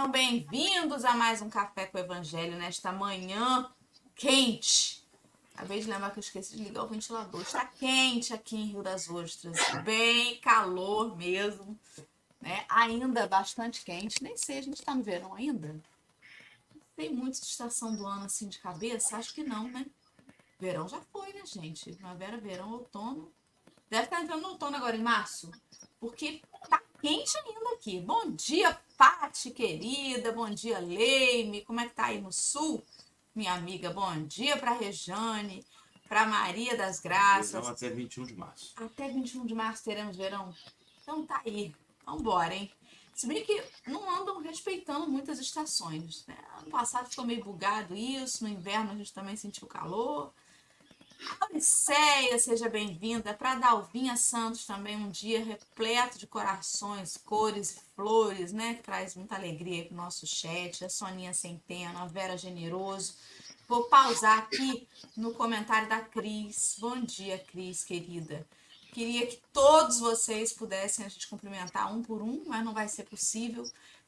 sejam bem-vindos a mais um Café com o Evangelho nesta manhã quente. Acabei de lembrar que eu esqueci de ligar o ventilador. Está quente aqui em Rio das Ostras, bem calor mesmo, né? Ainda bastante quente. Nem sei, a gente está no verão ainda? Tem muito de estação do ano assim de cabeça? Acho que não, né? Verão já foi, né, gente? Primavera, verão, outono. Deve estar entrando no outono agora em março, porque tá quente ainda aqui. Bom dia, Pati, querida. Bom dia, Leime. Como é que tá aí no sul? Minha amiga, bom dia para Rejane, para Maria das Graças. Verão até 21 de março. Até 21 de março teremos verão. Então tá aí. Vambora, hein? Se bem que não andam respeitando muitas estações. Né? Ano passado ficou meio bugado isso, no inverno a gente também sentiu calor. Odisseia, seja bem-vinda. Para Dalvinha Santos também, um dia repleto de corações, cores e flores, né? Que traz muita alegria para o nosso chat. A Soninha Centeno, a Vera Generoso. Vou pausar aqui no comentário da Cris. Bom dia, Cris, querida. Queria que todos vocês pudessem a gente cumprimentar um por um, mas não vai ser possível.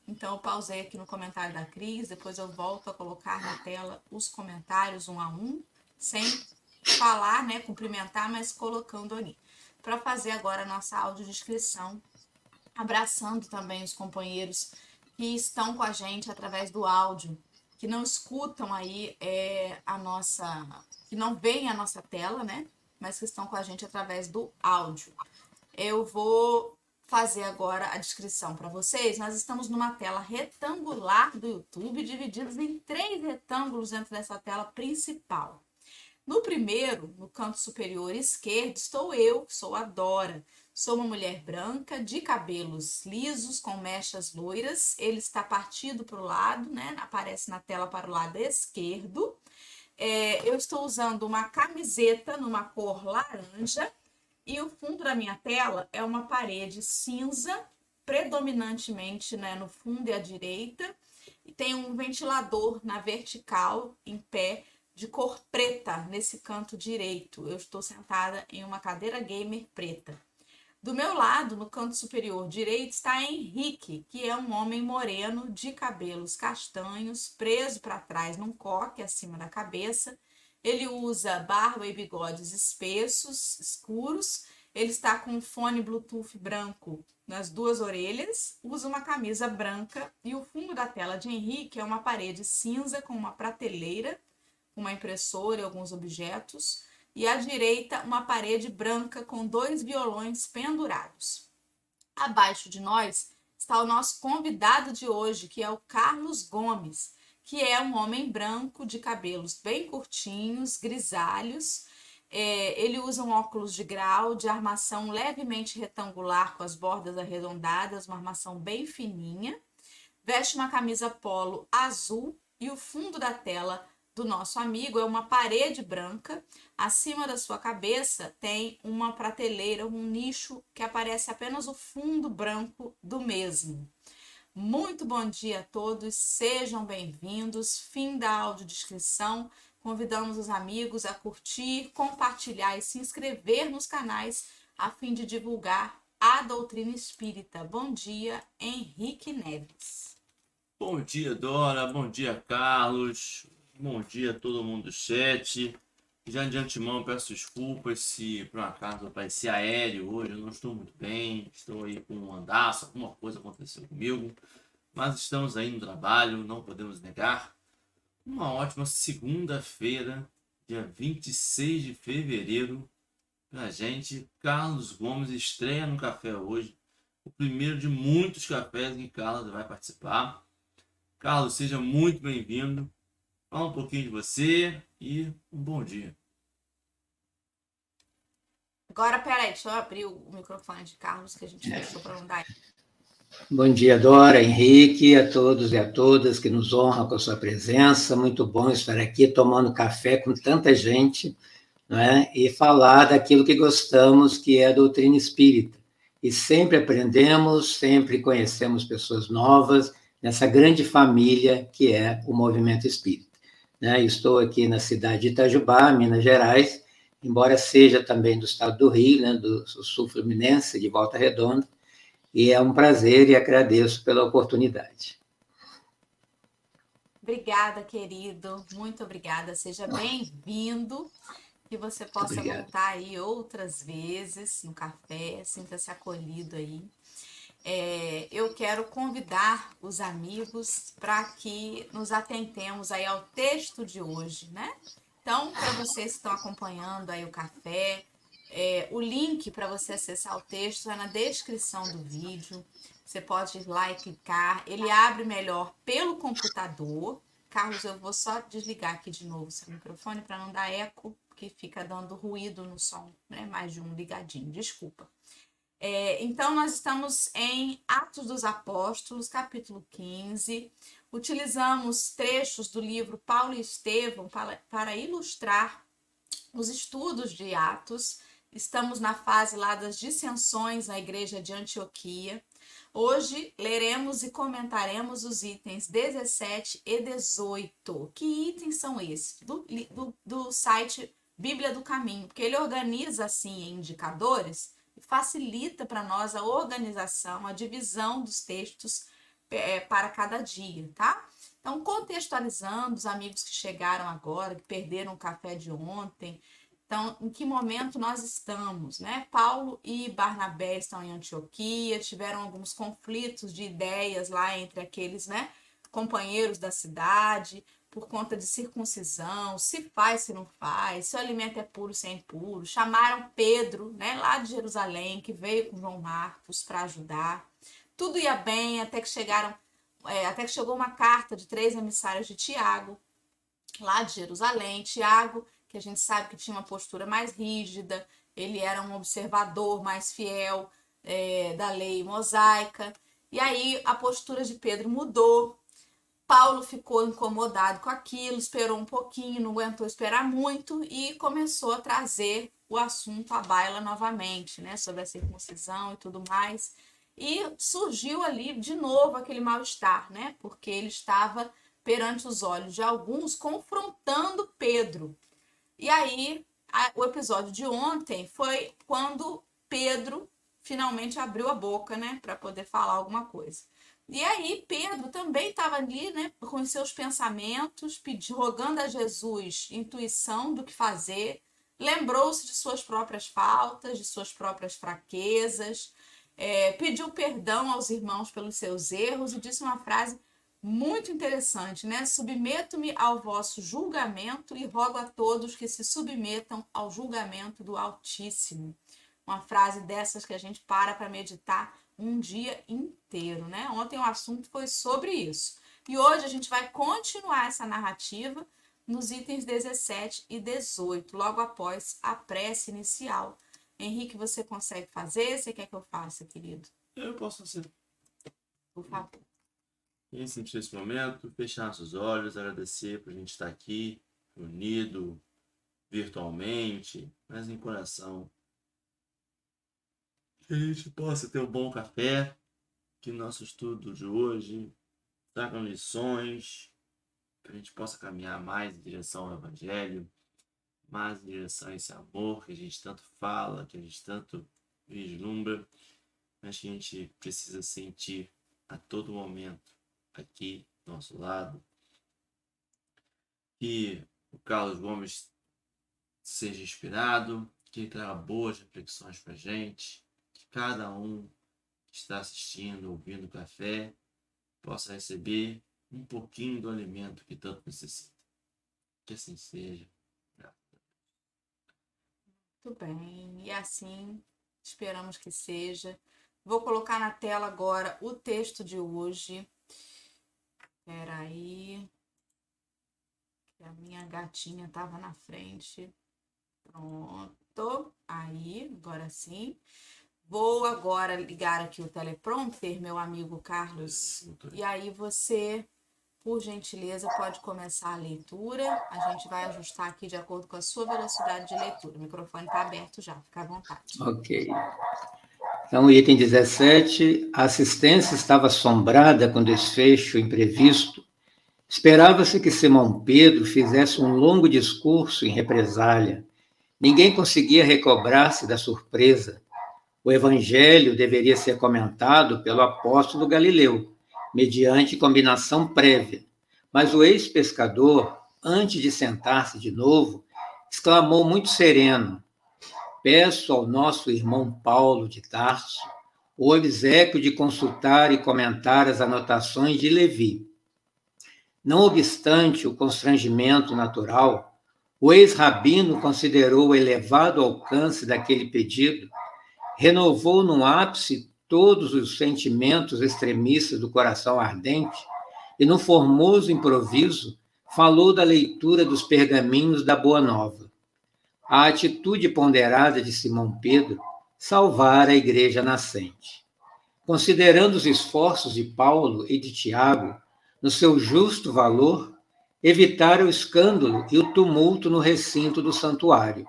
Então, eu pausei aqui no comentário da Cris. Depois eu volto a colocar na tela os comentários um a um, sem falar, né, cumprimentar, mas colocando ali. Para fazer agora a nossa audiodescrição, abraçando também os companheiros que estão com a gente através do áudio, que não escutam aí é, a nossa, que não veem a nossa tela, né, mas que estão com a gente através do áudio. Eu vou fazer agora a descrição para vocês. Nós estamos numa tela retangular do YouTube, divididos em três retângulos dentro dessa tela principal. No primeiro, no canto superior esquerdo, estou eu, sou a Dora. Sou uma mulher branca, de cabelos lisos, com mechas loiras. Ele está partido para o lado, né? Aparece na tela para o lado esquerdo. É, eu estou usando uma camiseta numa cor laranja. E o fundo da minha tela é uma parede cinza, predominantemente né, no fundo e à direita. E tem um ventilador na vertical, em pé, de cor preta nesse canto direito. Eu estou sentada em uma cadeira gamer preta. Do meu lado, no canto superior direito, está Henrique, que é um homem moreno de cabelos castanhos, preso para trás num coque acima da cabeça. Ele usa barba e bigodes espessos, escuros. Ele está com um fone Bluetooth branco nas duas orelhas, usa uma camisa branca e o fundo da tela de Henrique é uma parede cinza com uma prateleira uma impressora e alguns objetos, e à direita uma parede branca com dois violões pendurados. Abaixo de nós está o nosso convidado de hoje, que é o Carlos Gomes, que é um homem branco de cabelos bem curtinhos, grisalhos. É, ele usa um óculos de grau de armação levemente retangular com as bordas arredondadas, uma armação bem fininha. Veste uma camisa polo azul e o fundo da tela do nosso amigo é uma parede branca. Acima da sua cabeça tem uma prateleira, um nicho que aparece apenas o fundo branco do mesmo. Muito bom dia a todos, sejam bem-vindos. Fim da audiodescrição. Convidamos os amigos a curtir, compartilhar e se inscrever nos canais a fim de divulgar a doutrina espírita. Bom dia, Henrique Neves. Bom dia, Dora. Bom dia, Carlos. Bom dia a todo mundo do chat. Já de antemão peço desculpas se por um acaso aparecer aéreo hoje, eu não estou muito bem, estou aí com um andaço, alguma coisa aconteceu comigo, mas estamos aí no trabalho, não podemos negar. Uma ótima segunda-feira, dia 26 de fevereiro, pra gente. Carlos Gomes estreia no café hoje, o primeiro de muitos cafés que Carlos vai participar. Carlos, seja muito bem-vindo. Fala um pouquinho de você e um bom dia. Agora, peraí, deixa eu abrir o microfone de Carlos que a gente fechou para não dar. Bom dia, Dora, Henrique, a todos e a todas que nos honram com a sua presença. Muito bom estar aqui tomando café com tanta gente né? e falar daquilo que gostamos, que é a doutrina espírita. E sempre aprendemos, sempre conhecemos pessoas novas nessa grande família que é o movimento espírita. Né? Estou aqui na cidade de Itajubá, Minas Gerais, embora seja também do estado do Rio, né? do, sul fluminense, de Volta Redonda, e é um prazer e agradeço pela oportunidade. Obrigada, querido. Muito obrigada. Seja bem-vindo. Que você possa Obrigado. voltar aí outras vezes no café. Sinta-se acolhido aí. É, eu quero convidar os amigos para que nos atentemos aí ao texto de hoje, né? Então, para vocês que estão acompanhando aí o café, é, o link para você acessar o texto está na descrição do vídeo. Você pode ir lá e clicar. Ele abre melhor pelo computador. Carlos, eu vou só desligar aqui de novo seu microfone para não dar eco, porque fica dando ruído no som, né? Mais de um ligadinho. Desculpa. É, então, nós estamos em Atos dos Apóstolos, capítulo 15. Utilizamos trechos do livro Paulo e Estevão para, para ilustrar os estudos de Atos. Estamos na fase lá das dissensões na igreja de Antioquia. Hoje leremos e comentaremos os itens 17 e 18. Que itens são esses? Do, do, do site Bíblia do Caminho, porque ele organiza assim em indicadores facilita para nós a organização, a divisão dos textos é, para cada dia, tá? Então, contextualizando os amigos que chegaram agora, que perderam o café de ontem, então, em que momento nós estamos, né? Paulo e Barnabé estão em Antioquia, tiveram alguns conflitos de ideias lá entre aqueles, né, companheiros da cidade, por conta de circuncisão, se faz, se não faz, se o alimento é puro, se é impuro. Chamaram Pedro, né, lá de Jerusalém, que veio com João Marcos para ajudar. Tudo ia bem até que chegaram, é, até que chegou uma carta de três emissários de Tiago, lá de Jerusalém. Tiago que a gente sabe que tinha uma postura mais rígida, ele era um observador mais fiel é, da lei mosaica. E aí a postura de Pedro mudou. Paulo ficou incomodado com aquilo, esperou um pouquinho, não aguentou esperar muito e começou a trazer o assunto à baila novamente, né, sobre a circuncisão e tudo mais. E surgiu ali de novo aquele mal-estar, né, porque ele estava perante os olhos de alguns confrontando Pedro. E aí, a, o episódio de ontem foi quando Pedro finalmente abriu a boca, né, para poder falar alguma coisa. E aí, Pedro também estava ali, né, com seus pensamentos, pedi, rogando a Jesus intuição do que fazer, lembrou-se de suas próprias faltas, de suas próprias fraquezas, é, pediu perdão aos irmãos pelos seus erros e disse uma frase muito interessante, né? Submeto-me ao vosso julgamento e rogo a todos que se submetam ao julgamento do Altíssimo. Uma frase dessas que a gente para para meditar um dia inteiro, né? Ontem o assunto foi sobre isso. E hoje a gente vai continuar essa narrativa nos itens 17 e 18, logo após a prece inicial. Henrique, você consegue fazer? Você quer que eu faça, querido? Eu posso fazer. Por favor. Quem sentir esse momento, fechar nossos olhos, agradecer por a gente estar aqui, unido virtualmente, mas em coração. Que a gente possa ter um bom café, que nosso estudo de hoje tragam lições, que a gente possa caminhar mais em direção ao Evangelho, mais em direção a esse amor que a gente tanto fala, que a gente tanto vislumbra, mas que a gente precisa sentir a todo momento aqui do nosso lado. Que o Carlos Gomes seja inspirado, que ele traga boas reflexões para gente, que cada um que está assistindo, ouvindo o café, possa receber um pouquinho do alimento que tanto necessita. Que assim seja. Muito bem, e assim esperamos que seja. Vou colocar na tela agora o texto de hoje. Espera aí. Que a minha gatinha tava na frente. Pronto. Aí, agora sim. Vou agora ligar aqui o teleprompter, meu amigo Carlos. E aí você, por gentileza, pode começar a leitura. A gente vai ajustar aqui de acordo com a sua velocidade de leitura. O microfone está aberto já, fica à vontade. Ok. Então, item 17, a assistência estava assombrada com desfecho imprevisto. Esperava-se que Simão Pedro fizesse um longo discurso em represália. Ninguém conseguia recobrar-se da surpresa. O evangelho deveria ser comentado pelo apóstolo Galileu, mediante combinação prévia. Mas o ex-pescador, antes de sentar-se de novo, exclamou muito sereno: Peço ao nosso irmão Paulo de Tarso o obsequio de consultar e comentar as anotações de Levi. Não obstante o constrangimento natural, o ex-rabino considerou o elevado alcance daquele pedido, renovou no ápice todos os sentimentos extremistas do coração ardente e, num formoso improviso, falou da leitura dos pergaminhos da Boa Nova. A atitude ponderada de Simão Pedro salvara a igreja nascente. Considerando os esforços de Paulo e de Tiago, no seu justo valor, evitara o escândalo e o tumulto no recinto do santuário.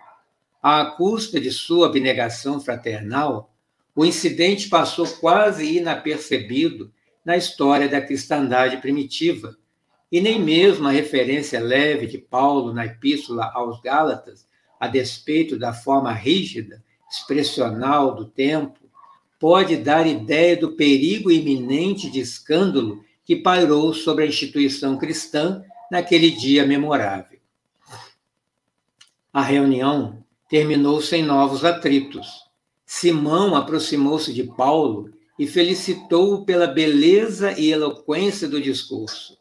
À custa de sua abnegação fraternal, o incidente passou quase inapercebido na história da cristandade primitiva, e nem mesmo a referência leve de Paulo na Epístola aos Gálatas, a despeito da forma rígida, expressional do tempo, pode dar ideia do perigo iminente de escândalo que pairou sobre a instituição cristã naquele dia memorável. A reunião terminou sem novos atritos. Simão aproximou-se de Paulo e felicitou-o pela beleza e eloquência do discurso.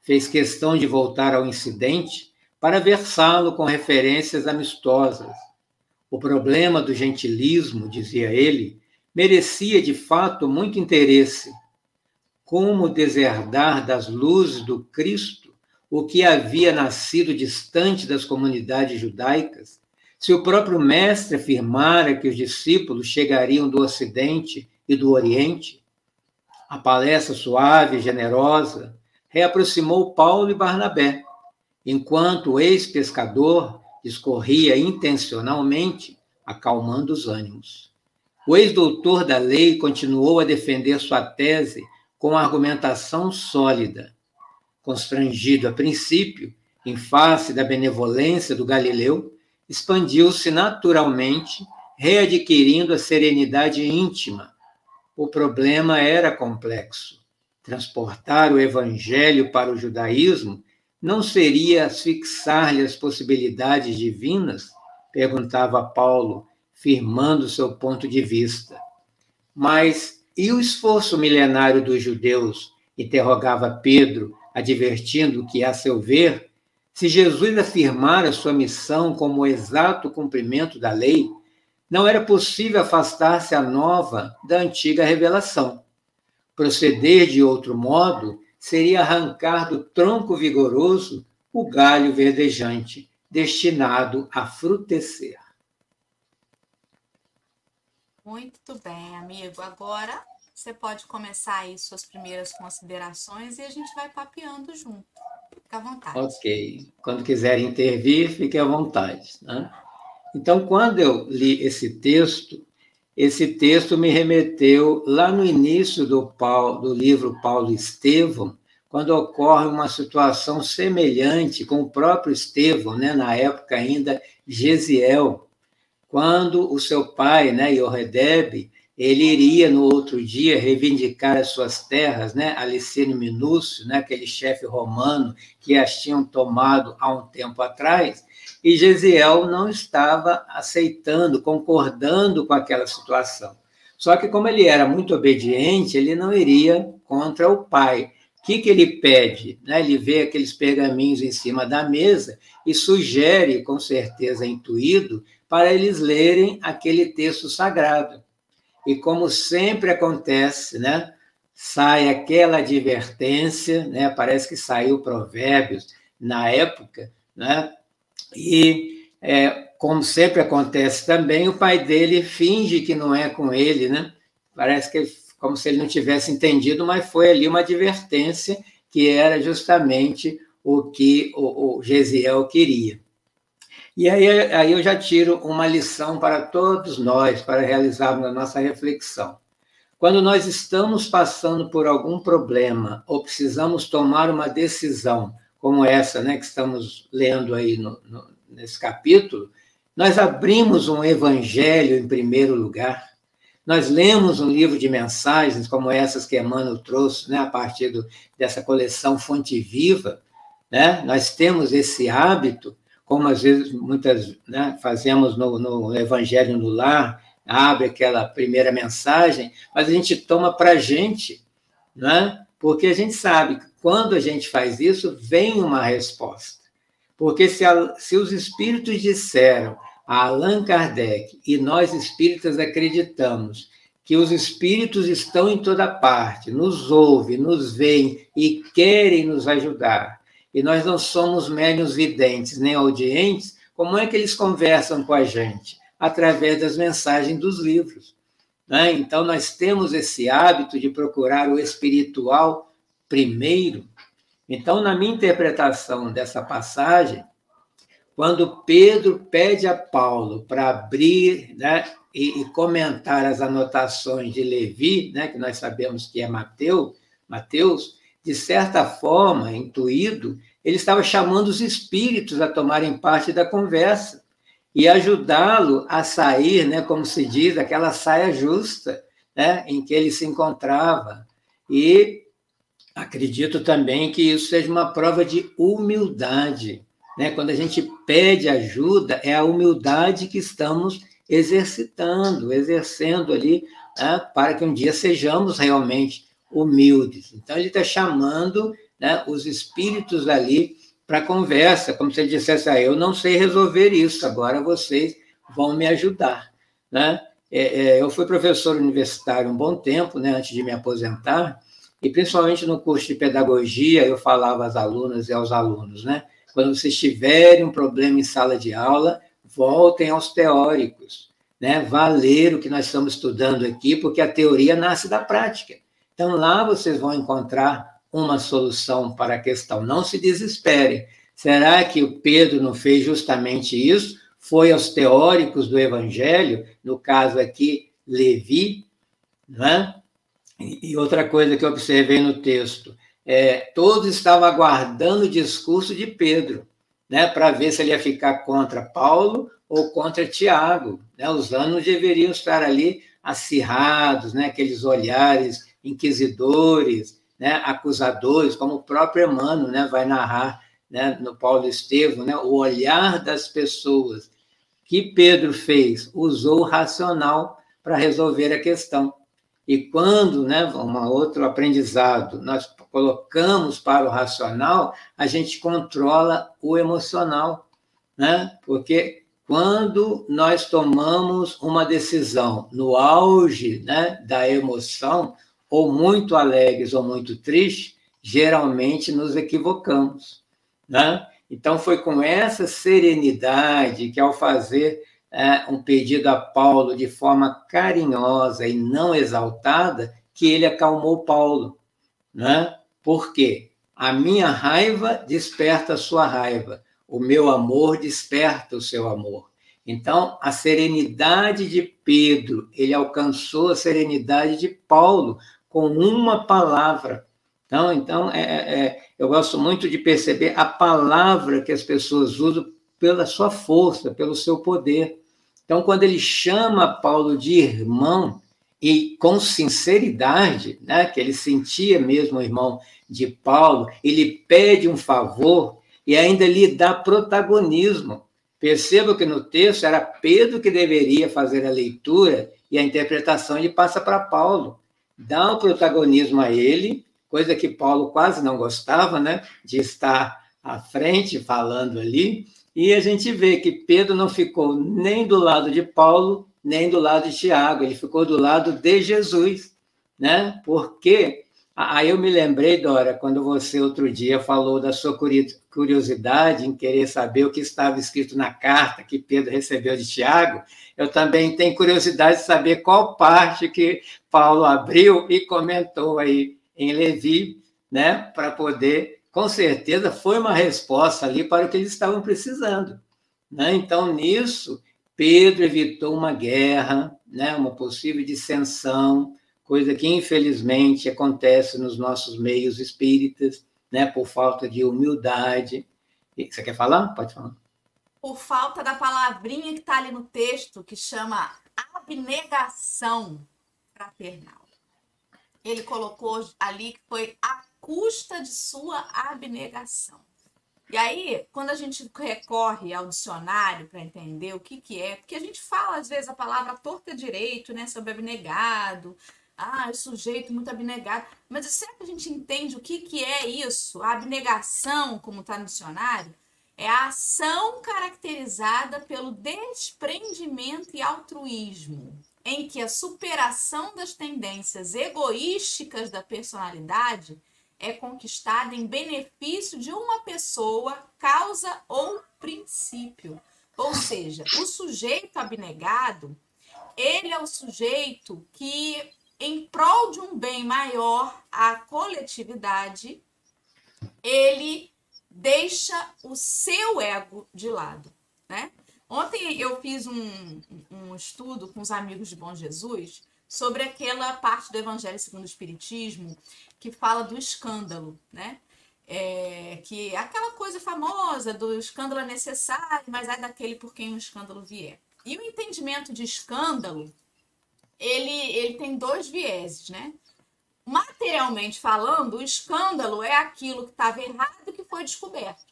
Fez questão de voltar ao incidente para versá-lo com referências amistosas. O problema do gentilismo, dizia ele, merecia de fato muito interesse. Como deserdar das luzes do Cristo o que havia nascido distante das comunidades judaicas, se o próprio Mestre afirmara que os discípulos chegariam do Ocidente e do Oriente? A palestra suave e generosa reaproximou Paulo e Barnabé, enquanto o ex-pescador discorria intencionalmente, acalmando os ânimos. O ex-doutor da lei continuou a defender sua tese com argumentação sólida. Constrangido a princípio, em face da benevolência do Galileu, expandiu-se naturalmente, readquirindo a serenidade íntima. O problema era complexo. Transportar o evangelho para o judaísmo não seria asfixar-lhe as possibilidades divinas? perguntava Paulo, firmando seu ponto de vista. Mas e o esforço milenário dos judeus? interrogava Pedro, advertindo que, a seu ver, se Jesus afirmara sua missão como o exato cumprimento da lei, não era possível afastar-se a nova da antiga revelação. Proceder de outro modo seria arrancar do tronco vigoroso o galho verdejante, destinado a frutecer. Muito bem, amigo. Agora você pode começar aí suas primeiras considerações e a gente vai papeando junto. À vontade. Ok. Quando quiser intervir, fique à vontade. Né? Então, quando eu li esse texto, esse texto me remeteu lá no início do, Paulo, do livro Paulo Estevão, quando ocorre uma situação semelhante com o próprio Estevão, né, na época ainda Gesiel, quando o seu pai, né, Yoredeb, ele iria no outro dia reivindicar as suas terras, né, a Licínio Minúcio, né, aquele chefe romano que as tinham tomado há um tempo atrás, e Gesiel não estava aceitando, concordando com aquela situação. Só que, como ele era muito obediente, ele não iria contra o pai. O que, que ele pede? Né? Ele vê aqueles pergaminhos em cima da mesa e sugere, com certeza intuído, para eles lerem aquele texto sagrado. E como sempre acontece, né? sai aquela advertência, né? parece que saiu Provérbios na época, né? E, é, como sempre acontece também, o pai dele finge que não é com ele, né? Parece que como se ele não tivesse entendido, mas foi ali uma advertência que era justamente o que o, o Gesiel queria. E aí, aí eu já tiro uma lição para todos nós, para realizarmos a nossa reflexão. Quando nós estamos passando por algum problema ou precisamos tomar uma decisão como essa né, que estamos lendo aí no, no, nesse capítulo, nós abrimos um evangelho em primeiro lugar, Nós lemos um livro de mensagens como essas que Emmanuel trouxe, né, a partir do, dessa coleção Fonte Viva, né? Nós temos esse hábito, como às vezes muitas né, fazemos no, no Evangelho no Lar, abre aquela primeira mensagem, mas a gente toma para a gente, né? porque a gente sabe que quando a gente faz isso, vem uma resposta. Porque se, a, se os espíritos disseram a Allan Kardec, e nós espíritas acreditamos que os espíritos estão em toda parte, nos ouvem, nos veem e querem nos ajudar. E nós não somos médios videntes nem audientes, como é que eles conversam com a gente? Através das mensagens dos livros. Né? Então, nós temos esse hábito de procurar o espiritual primeiro. Então, na minha interpretação dessa passagem, quando Pedro pede a Paulo para abrir né, e, e, comentar as anotações de Levi, né, que nós sabemos que é Mateus, Mateus, de certa forma, intuído, ele estava chamando os espíritos a tomarem parte da conversa e ajudá-lo a sair, né, como se diz, daquela saia justa né, em que ele se encontrava. E acredito também que isso seja uma prova de humildade né? Quando a gente pede ajuda, é a humildade que estamos exercitando, exercendo ali, né? para que um dia sejamos realmente humildes. Então, ele está chamando né, os espíritos ali para conversa, como se ele dissesse: ah, Eu não sei resolver isso, agora vocês vão me ajudar. Né? É, é, eu fui professor universitário um bom tempo, né, antes de me aposentar, e principalmente no curso de pedagogia, eu falava às alunas e aos alunos, né? Quando vocês tiverem um problema em sala de aula, voltem aos teóricos, né? Vá ler o que nós estamos estudando aqui, porque a teoria nasce da prática. Então, lá vocês vão encontrar uma solução para a questão. Não se desesperem. Será que o Pedro não fez justamente isso? Foi aos teóricos do Evangelho, no caso aqui, Levi, né? E outra coisa que eu observei no texto, é, todos estavam aguardando o discurso de Pedro, né, para ver se ele ia ficar contra Paulo ou contra Tiago. Né? Os anos deveriam estar ali acirrados, né, aqueles olhares inquisidores, né, acusadores, como o próprio Emmanuel né, vai narrar né, no Paulo Estevam, né, o olhar das pessoas. que Pedro fez? Usou o racional para resolver a questão. E quando, né, um outro aprendizado, nós colocamos para o racional, a gente controla o emocional, né? Porque quando nós tomamos uma decisão no auge né, da emoção, ou muito alegres ou muito tristes, geralmente nos equivocamos. Né? Então, foi com essa serenidade que, ao fazer é, um pedido a Paulo de forma carinhosa e não exaltada, que ele acalmou Paulo. Né? Por quê? A minha raiva desperta a sua raiva, o meu amor desperta o seu amor. Então, a serenidade de Pedro, ele alcançou a serenidade de Paulo com uma palavra. Então, então é, é, é eu gosto muito de perceber a palavra que as pessoas usam pela sua força, pelo seu poder. Então, quando ele chama Paulo de irmão, e com sinceridade, né, que ele sentia mesmo o irmão de Paulo, ele pede um favor e ainda lhe dá protagonismo. Perceba que no texto era Pedro que deveria fazer a leitura e a interpretação ele passa para Paulo. Dá um protagonismo a ele, coisa que Paulo quase não gostava, né, de estar à frente falando ali, e a gente vê que Pedro não ficou nem do lado de Paulo, nem do lado de Tiago, ele ficou do lado de Jesus, né? Porque aí eu me lembrei, Dora, quando você outro dia falou da sua curiosidade em querer saber o que estava escrito na carta que Pedro recebeu de Tiago, eu também tenho curiosidade de saber qual parte que Paulo abriu e comentou aí em Levi, né, para poder com certeza foi uma resposta ali para o que eles estavam precisando. Né? Então, nisso, Pedro evitou uma guerra, né? uma possível dissensão, coisa que infelizmente acontece nos nossos meios espíritas, né? por falta de humildade. Você quer falar? Pode falar. Por falta da palavrinha que está ali no texto, que chama abnegação. fraternal. Ele colocou ali que foi a custa de sua abnegação. E aí, quando a gente recorre ao dicionário para entender o que, que é, porque a gente fala às vezes a palavra torta direito, né, sobre abnegado, ah, o sujeito muito abnegado, mas será que a gente entende o que, que é isso? A abnegação, como está no dicionário, é a ação caracterizada pelo desprendimento e altruísmo, em que a superação das tendências egoísticas da personalidade é conquistada em benefício de uma pessoa, causa ou princípio. Ou seja, o sujeito abnegado, ele é o sujeito que, em prol de um bem maior à coletividade, ele deixa o seu ego de lado, né? Ontem eu fiz um, um estudo com os amigos de Bom Jesus sobre aquela parte do Evangelho segundo o Espiritismo que fala do escândalo, né? É, que é aquela coisa famosa do escândalo é necessário, mas é daquele por quem o escândalo vier. E o entendimento de escândalo, ele, ele tem dois vieses, né? Materialmente falando, o escândalo é aquilo que estava errado que foi descoberto.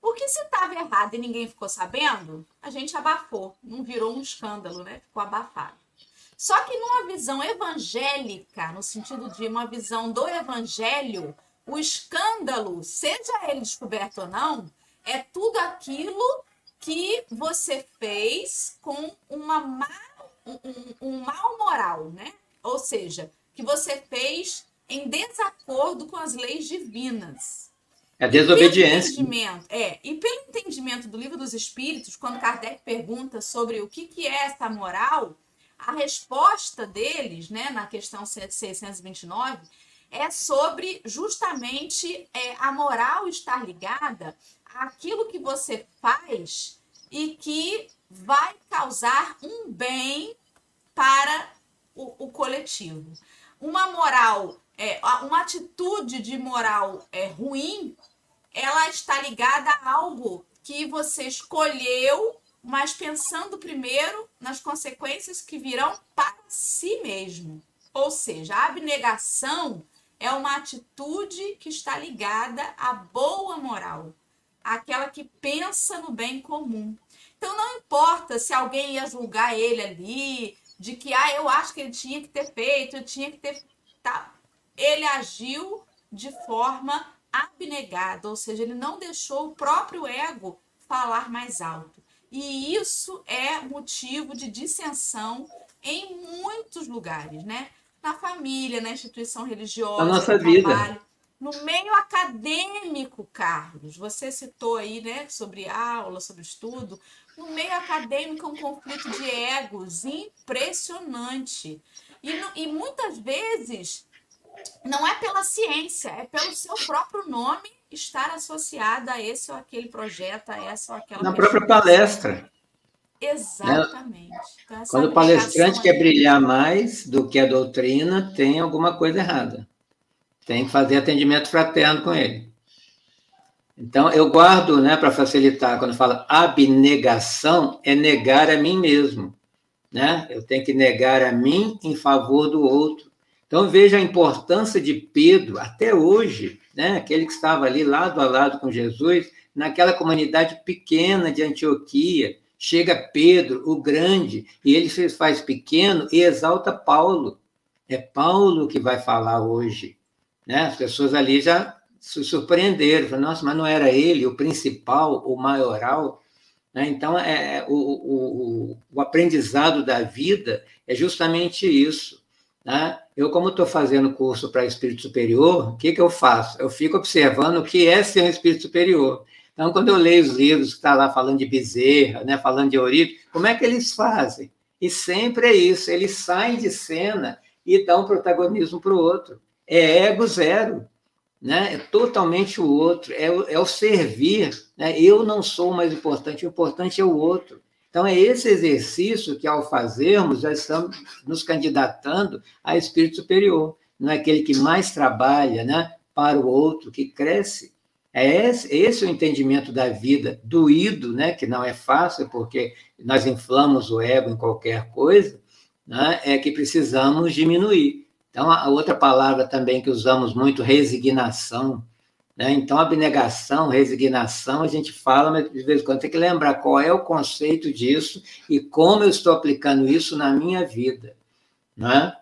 Porque se estava errado e ninguém ficou sabendo, a gente abafou, não virou um escândalo, né? Ficou abafado. Só que numa visão evangélica, no sentido de uma visão do evangelho, o escândalo, seja ele descoberto ou não, é tudo aquilo que você fez com uma má, um, um mal moral, né? Ou seja, que você fez em desacordo com as leis divinas. É desobediência. é, e pelo entendimento do livro dos Espíritos, quando Kardec pergunta sobre o que, que é essa moral, a resposta deles, né, na questão 629, é sobre justamente é, a moral estar ligada àquilo que você faz e que vai causar um bem para o, o coletivo. Uma moral, é, uma atitude de moral é, ruim, ela está ligada a algo que você escolheu mas pensando primeiro nas consequências que virão para si mesmo. Ou seja, a abnegação é uma atitude que está ligada à boa moral, aquela que pensa no bem comum. Então não importa se alguém ia julgar ele ali, de que ah, eu acho que ele tinha que ter feito, eu tinha que ter. Tá. Ele agiu de forma abnegada, ou seja, ele não deixou o próprio ego falar mais alto. E isso é motivo de dissensão em muitos lugares, né? Na família, na instituição religiosa, na nossa vida. Trabalho, no meio acadêmico, Carlos. Você citou aí, né, sobre aula, sobre estudo. No meio acadêmico, um conflito de egos impressionante. E, e muitas vezes não é pela ciência, é pelo seu próprio nome estar associada a esse ou aquele projeto, a essa ou aquela. Na própria palestra. Exatamente. Né? Então, Quando o palestrante quer brilhar mais do que a doutrina, tem alguma coisa errada. Tem que fazer atendimento fraterno com ele. Então, eu guardo, né, para facilitar, quando fala abnegação, é negar a mim mesmo. Né? Eu tenho que negar a mim em favor do outro. Então, veja a importância de Pedro, até hoje, né? aquele que estava ali lado a lado com Jesus, naquela comunidade pequena de Antioquia. Chega Pedro, o grande, e ele se faz pequeno e exalta Paulo. É Paulo que vai falar hoje. Né? As pessoas ali já se surpreenderam, falaram, nossa, mas não era ele o principal, o maioral? Né? Então, é, é o, o, o aprendizado da vida é justamente isso. Né? Eu, como estou fazendo curso para espírito superior, o que, que eu faço? Eu fico observando o que é ser um espírito superior. Então, quando eu leio os livros que está lá falando de Bezerra, né, falando de Eurípides, como é que eles fazem? E sempre é isso, eles saem de cena e dão protagonismo para o outro. É ego zero, né? é totalmente o outro, é o, é o servir. Né? Eu não sou o mais importante, o importante é o outro. Então, é esse exercício que, ao fazermos, já estamos nos candidatando a espírito superior. Não é aquele que mais trabalha né, para o outro, que cresce. É esse, esse é o entendimento da vida, doído, né, que não é fácil, porque nós inflamos o ego em qualquer coisa, né, é que precisamos diminuir. Então, a outra palavra também que usamos muito, resignação. Né? Então, abnegação, resignação, a gente fala, mas de vez em quando tem que lembrar qual é o conceito disso e como eu estou aplicando isso na minha vida. Né?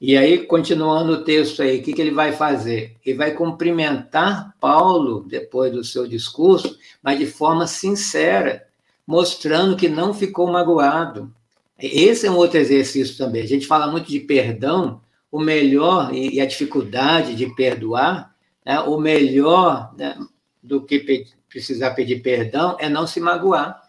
E aí, continuando o texto aí, o que, que ele vai fazer? Ele vai cumprimentar Paulo depois do seu discurso, mas de forma sincera, mostrando que não ficou magoado. Esse é um outro exercício também. A gente fala muito de perdão, o melhor e a dificuldade de perdoar, né, o melhor né, do que pe precisar pedir perdão é não se magoar.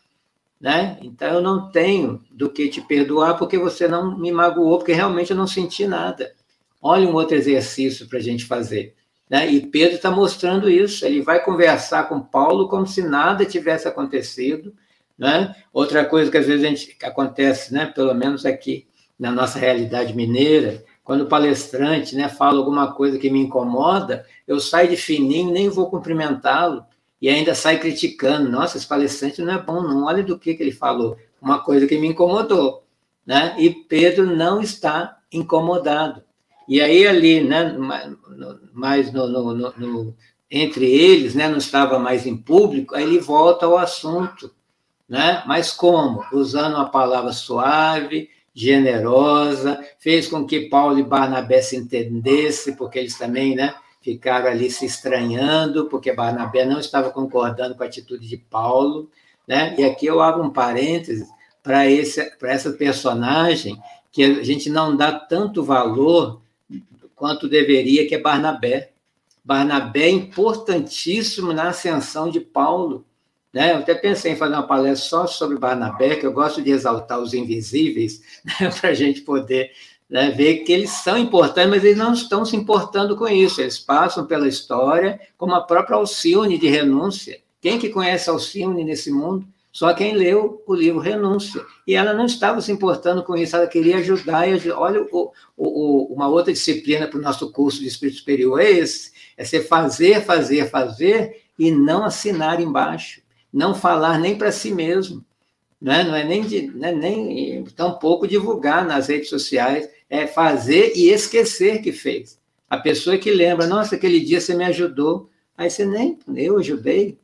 Né? Então eu não tenho do que te perdoar porque você não me magoou, porque realmente eu não senti nada. Olha um outro exercício para a gente fazer. Né? E Pedro está mostrando isso. Ele vai conversar com Paulo como se nada tivesse acontecido. Né? Outra coisa que às vezes a gente, acontece, né, pelo menos aqui na nossa realidade mineira, quando o palestrante né, fala alguma coisa que me incomoda, eu saio de fininho, nem vou cumprimentá-lo, e ainda sai criticando. Nossa, esse palestrante não é bom, não. Olha do que, que ele falou. Uma coisa que me incomodou. Né? E Pedro não está incomodado. E aí, ali, né, mais no, no, no, entre eles, né, não estava mais em público, aí ele volta ao assunto. Né? Mas como? Usando uma palavra suave, generosa, fez com que Paulo e Barnabé se entendessem, porque eles também né, ficaram ali se estranhando, porque Barnabé não estava concordando com a atitude de Paulo. Né? E aqui eu abro um parênteses para essa personagem que a gente não dá tanto valor quanto deveria, que é Barnabé. Barnabé é importantíssimo na ascensão de Paulo. Né? Eu até pensei em fazer uma palestra só sobre Barnabé, que eu gosto de exaltar os invisíveis, né? para a gente poder né, ver que eles são importantes, mas eles não estão se importando com isso. Eles passam pela história, como a própria Alcione de Renúncia. Quem que conhece Alcione nesse mundo? Só quem leu o livro Renúncia. E ela não estava se importando com isso, ela queria ajudar. E olha, o, o, uma outra disciplina para o nosso curso de Espírito Superior é esse: é ser fazer, fazer, fazer e não assinar embaixo não falar nem para si mesmo, né? não é nem, de, né, nem tampouco divulgar nas redes sociais, é fazer e esquecer que fez. A pessoa que lembra, nossa, aquele dia você me ajudou, aí você nem, eu ajudei.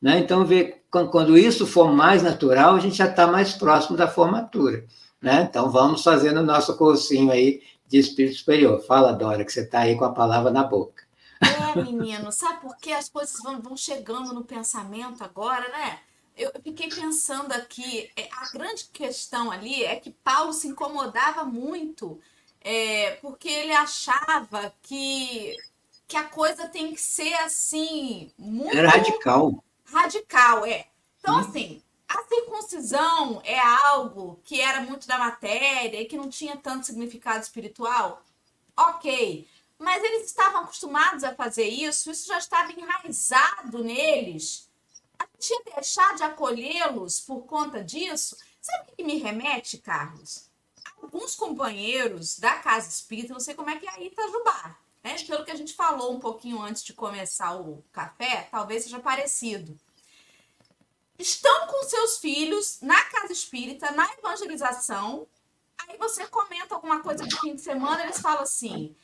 Né? Então, vê, quando isso for mais natural, a gente já está mais próximo da formatura. Né? Então, vamos fazendo o nosso cursinho aí de espírito superior. Fala, Dora, que você está aí com a palavra na boca. É, menino, sabe por que as coisas vão, vão chegando no pensamento agora, né? Eu fiquei pensando aqui, é, a grande questão ali é que Paulo se incomodava muito, é, porque ele achava que, que a coisa tem que ser assim, muito. Era radical. Radical, é. Então, hum. assim, a circuncisão é algo que era muito da matéria e que não tinha tanto significado espiritual? Ok. Mas eles estavam acostumados a fazer isso, isso já estava enraizado neles. A gente ia deixar de acolhê-los por conta disso? Sabe o que me remete, Carlos? Alguns companheiros da Casa Espírita, não sei como é que é aí Itajubá, né? Pelo que a gente falou um pouquinho antes de começar o café, talvez seja parecido. Estão com seus filhos na Casa Espírita, na evangelização, aí você comenta alguma coisa de fim de semana, eles falam assim: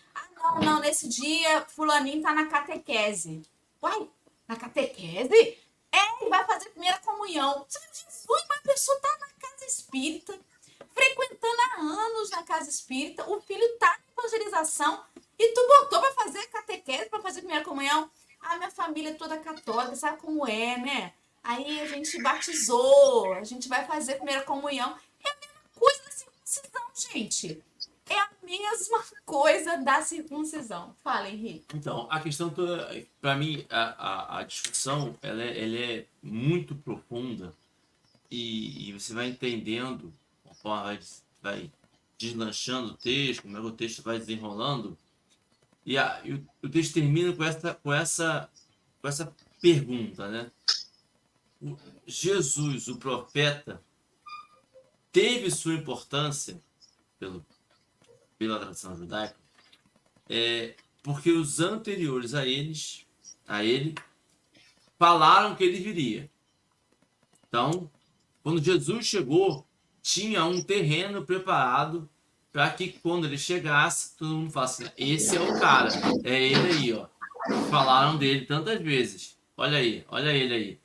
não, não, nesse dia fulaninho tá na catequese. Uai, na catequese? É, ele vai fazer primeira comunhão. Você Jesus, uma pessoa tá na casa espírita, frequentando há anos na casa espírita, o filho tá na evangelização e tu botou pra fazer catequese, pra fazer primeira comunhão. Ah, minha família é toda católica, sabe como é, né? Aí a gente batizou, a gente vai fazer primeira comunhão. É a mesma coisa da circuncisão, gente a mesma coisa da circuncisão. Fala, Henrique. Então, a questão toda, para mim, a, a, a, discussão ela é, ela é muito profunda e, e, você vai entendendo vai, vai deslanchando o texto, como é que o texto vai desenrolando. E, a, e o, o, texto termina com essa, com essa, com essa pergunta, né? O, Jesus, o profeta, teve sua importância pelo pela tradição judaica, é porque os anteriores a eles, a ele, falaram que ele viria. Então, quando Jesus chegou, tinha um terreno preparado para que quando ele chegasse, todo mundo falasse, assim, esse é o cara, é ele aí, ó. Falaram dele tantas vezes. Olha aí, olha ele aí.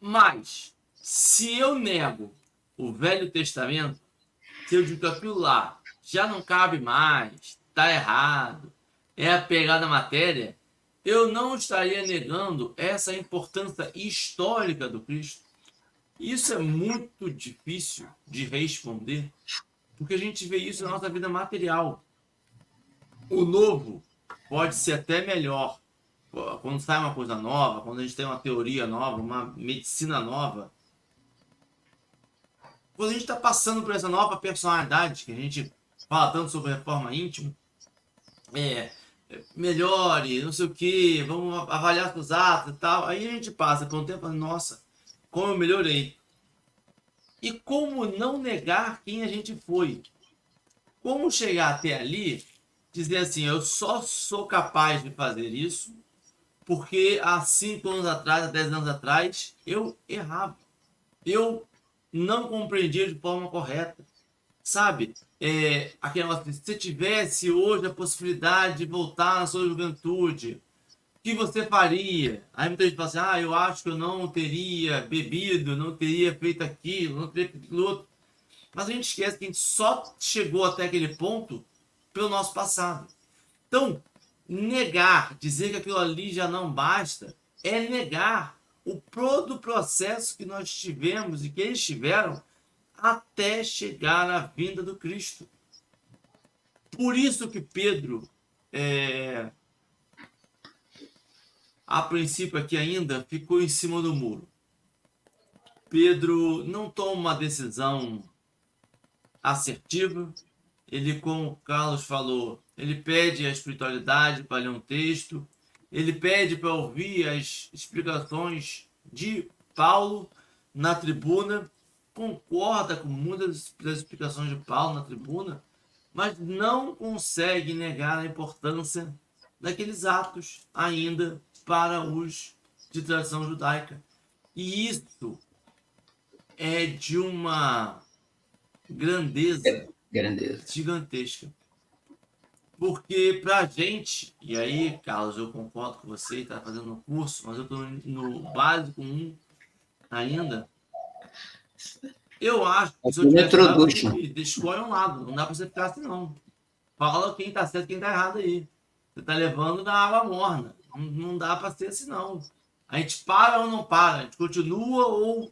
Mas, se eu nego o Velho Testamento, se eu digo aquilo lá já não cabe mais, está errado, é apegar na matéria, eu não estaria negando essa importância histórica do Cristo. Isso é muito difícil de responder, porque a gente vê isso na nossa vida material. O novo pode ser até melhor, quando sai uma coisa nova, quando a gente tem uma teoria nova, uma medicina nova, quando a gente está passando por essa nova personalidade, que a gente fala tanto sobre reforma íntima, é, melhore, não sei o que, vamos avaliar os atos e tal, aí a gente passa por um tempo, nossa, como eu melhorei. E como não negar quem a gente foi? Como chegar até ali, dizer assim, eu só sou capaz de fazer isso porque há cinco anos atrás, há dez anos atrás, eu errava. Eu não compreendia de forma correta. Sabe? É, aquela, se tivesse hoje a possibilidade de voltar na sua juventude, o que você faria? Aí muita gente fala assim, ah, eu acho que eu não teria bebido, não teria feito aquilo, não teria feito aquilo outro. Mas a gente esquece que a gente só chegou até aquele ponto pelo nosso passado. Então, negar, dizer que aquilo ali já não basta, é negar o todo o processo que nós tivemos e que eles tiveram até chegar à vinda do Cristo. Por isso que Pedro, é, a princípio aqui ainda, ficou em cima do muro. Pedro não toma uma decisão assertiva. Ele, como o Carlos falou, ele pede a espiritualidade para ler um texto, ele pede para ouvir as explicações de Paulo na tribuna, concorda com muitas das explicações de Paulo na tribuna, mas não consegue negar a importância daqueles atos ainda para os de tradição judaica. E isso é de uma grandeza, grandeza. gigantesca. Porque pra gente, e aí, Carlos, eu concordo com você, está fazendo um curso, mas eu estou no básico 1 ainda. Eu acho que se eu tivesse escolhe um lado, não dá para você ficar assim, não. Fala quem está certo e quem está errado aí. Você está levando na água morna. Não, não dá para ser assim, não. A gente para ou não para? A gente continua ou.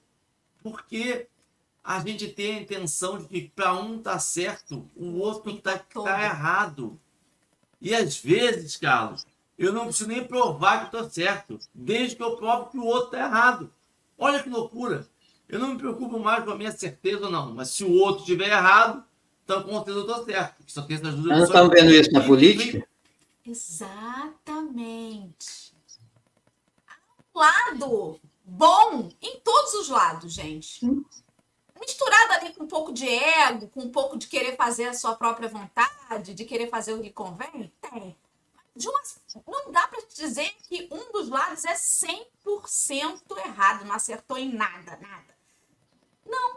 Porque a gente tem a intenção de que para um tá certo, o outro está tá errado. E às vezes, Carlos, eu não preciso nem provar que estou certo, desde que eu provo que o outro está errado. Olha que loucura. Eu não me preocupo mais com a minha certeza ou não, mas se o outro estiver errado, então com certeza eu estou certo. Só que essas Nós estamos vendo isso na política? Exatamente. Lado bom em todos os lados, gente misturado ali com um pouco de ego, com um pouco de querer fazer a sua própria vontade, de querer fazer o que convém? Tem. Uma, não dá para dizer que um dos lados é 100% errado, não acertou em nada, nada. Não.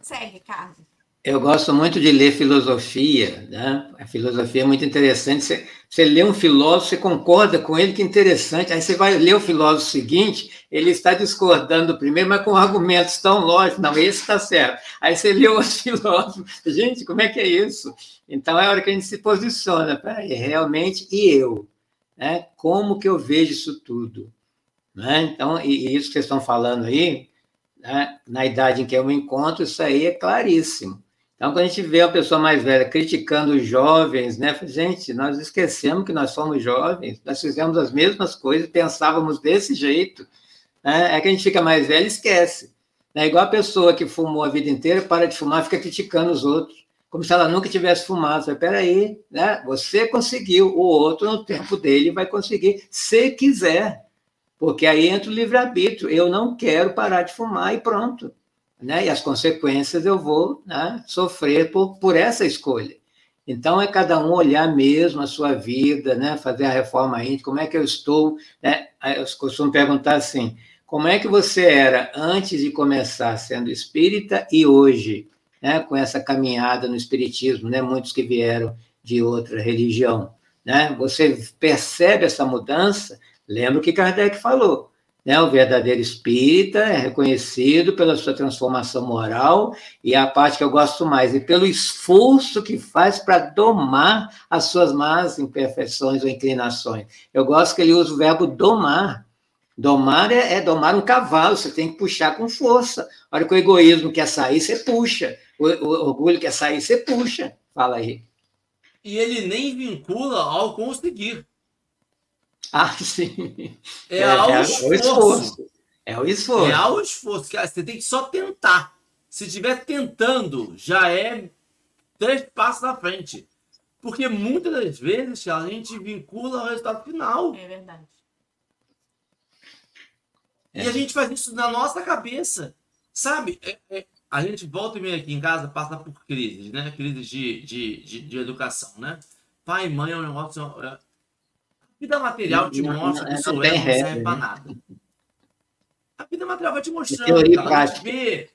Segue, Carlos. Eu gosto muito de ler filosofia, né? A filosofia é muito interessante. Você, você lê um filósofo, você concorda com ele, que interessante. Aí você vai ler o filósofo seguinte, ele está discordando do primeiro, mas com argumentos tão lógicos. Não, esse está certo. Aí você lê outro filósofo. Gente, como é que é isso? Então é a hora que a gente se posiciona. Peraí, realmente, e eu? Né? Como que eu vejo isso tudo? Né? Então, e, e isso que vocês estão falando aí, né? na idade em que eu me encontro, isso aí é claríssimo. Então, quando a gente vê a pessoa mais velha criticando os jovens, né? Gente, nós esquecemos que nós somos jovens, nós fizemos as mesmas coisas, pensávamos desse jeito. Né? É que a gente fica mais velho e esquece. É igual a pessoa que fumou a vida inteira, para de fumar, fica criticando os outros, como se ela nunca tivesse fumado. Você, peraí, né? Você conseguiu, o outro, no tempo dele, vai conseguir, se quiser. Porque aí entra o livre-arbítrio. Eu não quero parar de fumar e pronto né? E as consequências eu vou né, sofrer por, por essa escolha. Então, é cada um olhar mesmo a sua vida, né? Fazer a reforma íntima, como é que eu estou, né? Eu costumo perguntar assim, como é que você era antes de começar sendo espírita e hoje, né, com essa caminhada no espiritismo, né, muitos que vieram de outra religião, né? Você percebe essa mudança? Lembra o que Kardec falou? Né? O verdadeiro espírita é reconhecido pela sua transformação moral e a parte que eu gosto mais, e pelo esforço que faz para domar as suas más imperfeições ou inclinações. Eu gosto que ele usa o verbo domar. Domar é, é domar um cavalo, você tem que puxar com força. A hora que o egoísmo quer sair, você puxa. O, o orgulho quer sair, você puxa. Fala aí. E ele nem vincula ao conseguir. Ah, sim. É, é ao é, esforço. É o esforço. É o esforço. É ao esforço. Cara, você tem que só tentar. Se estiver tentando, já é três passos na frente. Porque muitas das vezes a gente vincula ao resultado final. É verdade. E a gente faz isso na nossa cabeça. Sabe? É, é, a gente volta e meia aqui em casa, passa por crises, né? Crises de, de, de, de educação, né? Pai e mãe é um negócio. É, vida material te mostra que o seu ego não serve para nada. A vida material vai te mostrando. Teoria e prática. Teoria